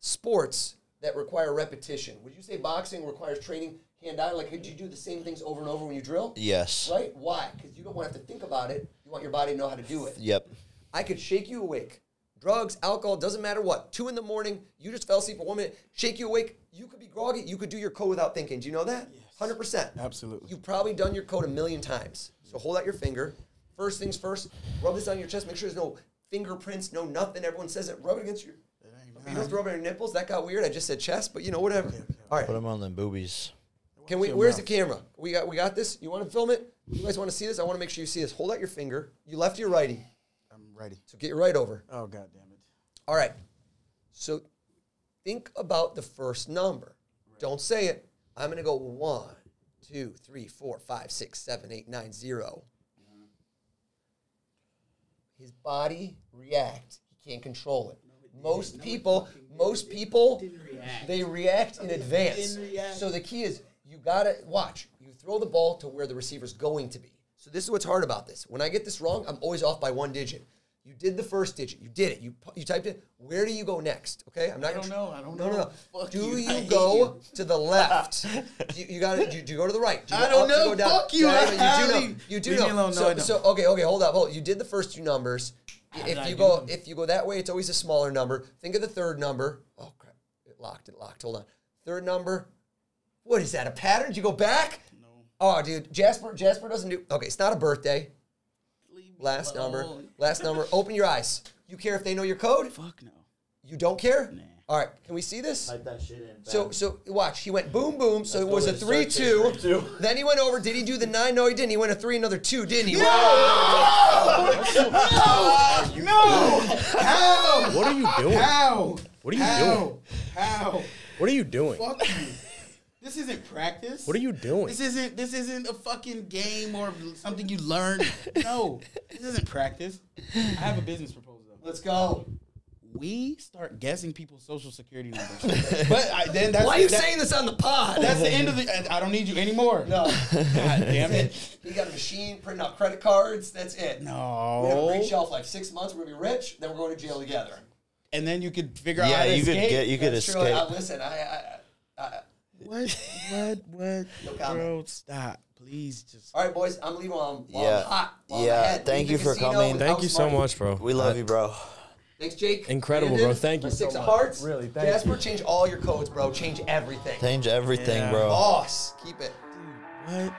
Sports that require repetition. Would you say boxing requires training hand-eye? Like, could you do the same things over and over when you drill? Yes. Right? Why? Because you don't want to have to think about it. You want your body to know how to do it. Yep. I could shake you awake. Drugs, alcohol, doesn't matter what. Two in the morning, you just fell asleep for one minute, shake you awake. You could be groggy. You could do your code without thinking. Do you know that? Yes. Hundred percent. Absolutely. You've probably done your code a million times. So hold out your finger. First things first. Rub this on your chest. Make sure there's no fingerprints, no nothing. Everyone says it. Rub it against your. You don't have to rub it on your nipples. That got weird. I just said chest, but you know whatever. All right. Put them on the boobies. Can we? your Where's mouth. the camera? We got. We got this. You want to film it? You guys want to see this? I want to make sure you see this. Hold out your finger. You lefty or righty? I'm ready. So get your right over. Oh god damn it. All right. So think about the first number. Don't say it. I'm going to go one, two, three, four, five, six, seven, eight, nine, zero. His body react. He can't control it. Most people, most people, they react in advance. So the key is you gotta watch. You throw the ball to where the receiver's going to be. So this is what's hard about this. When I get this wrong, I'm always off by one digit. You did the first digit. You did it. You you typed it. Where do you go next? Okay, I'm not I don't know. I don't no, know. No, no, Fuck Do you. you, go you. to the left? [laughs] you, you got to do, do you go to the right? Do you I don't up? Do know. go down? Fuck you. Yeah, I know, you do know. you. Do Leave know. me alone. No, so, don't. so okay, okay, hold up. Hold. You did the first two numbers. did If you go them? if you go that way, it's always a smaller number. Think of the third number. Oh crap! It locked. It locked. Hold on. Third number. What is that? A pattern? Did you go back? No. Oh, dude, Jasper. Jasper doesn't do. Okay, it's not a birthday. Leave Last number. [laughs] Last number. Open your eyes. You care if they know your code? Fuck no. You don't care? Nah. All right. Can we see this? Type that shit in. So so watch. He went boom boom. So it was a three, two. two. [laughs] Then he went over. Did he do the nine? No, he didn't. He went a three, another two, didn't he? No! [laughs] How? What are you doing? How? What are you How? doing? How? What are you doing? Fuck you. This isn't practice. What are you doing? This isn't this isn't a fucking game or something you learned. No, this isn't practice. I have a business proposal. Let's go. we start guessing people's social security numbers. [laughs] but I, then that's Why are you that- saying this on the pod? That's the end of the. I don't need you anymore. no. God damn it. He got a machine printing out credit cards. That's it. No, we have a great shelf life. Six months, we're gonna be rich. Then we're going to jail together. And then you could figure out Yeah, to you could get you could That's escape. true. Uh, listen, I, I, I, I, What? What? What? [laughs] No Bro, stop. Please just. all right, boys. I'm leaving while I'm, while Yeah. I'm hot. While Yeah, I'm ahead. thank you for casino coming. Thank you so Outsmart. much, bro. we love you, bro. Thanks, Jake. Incredible, Brandon, bro. Thank you Six of much. hearts. Really, thank Jasper, change all your codes, bro. Change everything. Change everything, Yeah. bro. Boss, keep it. What?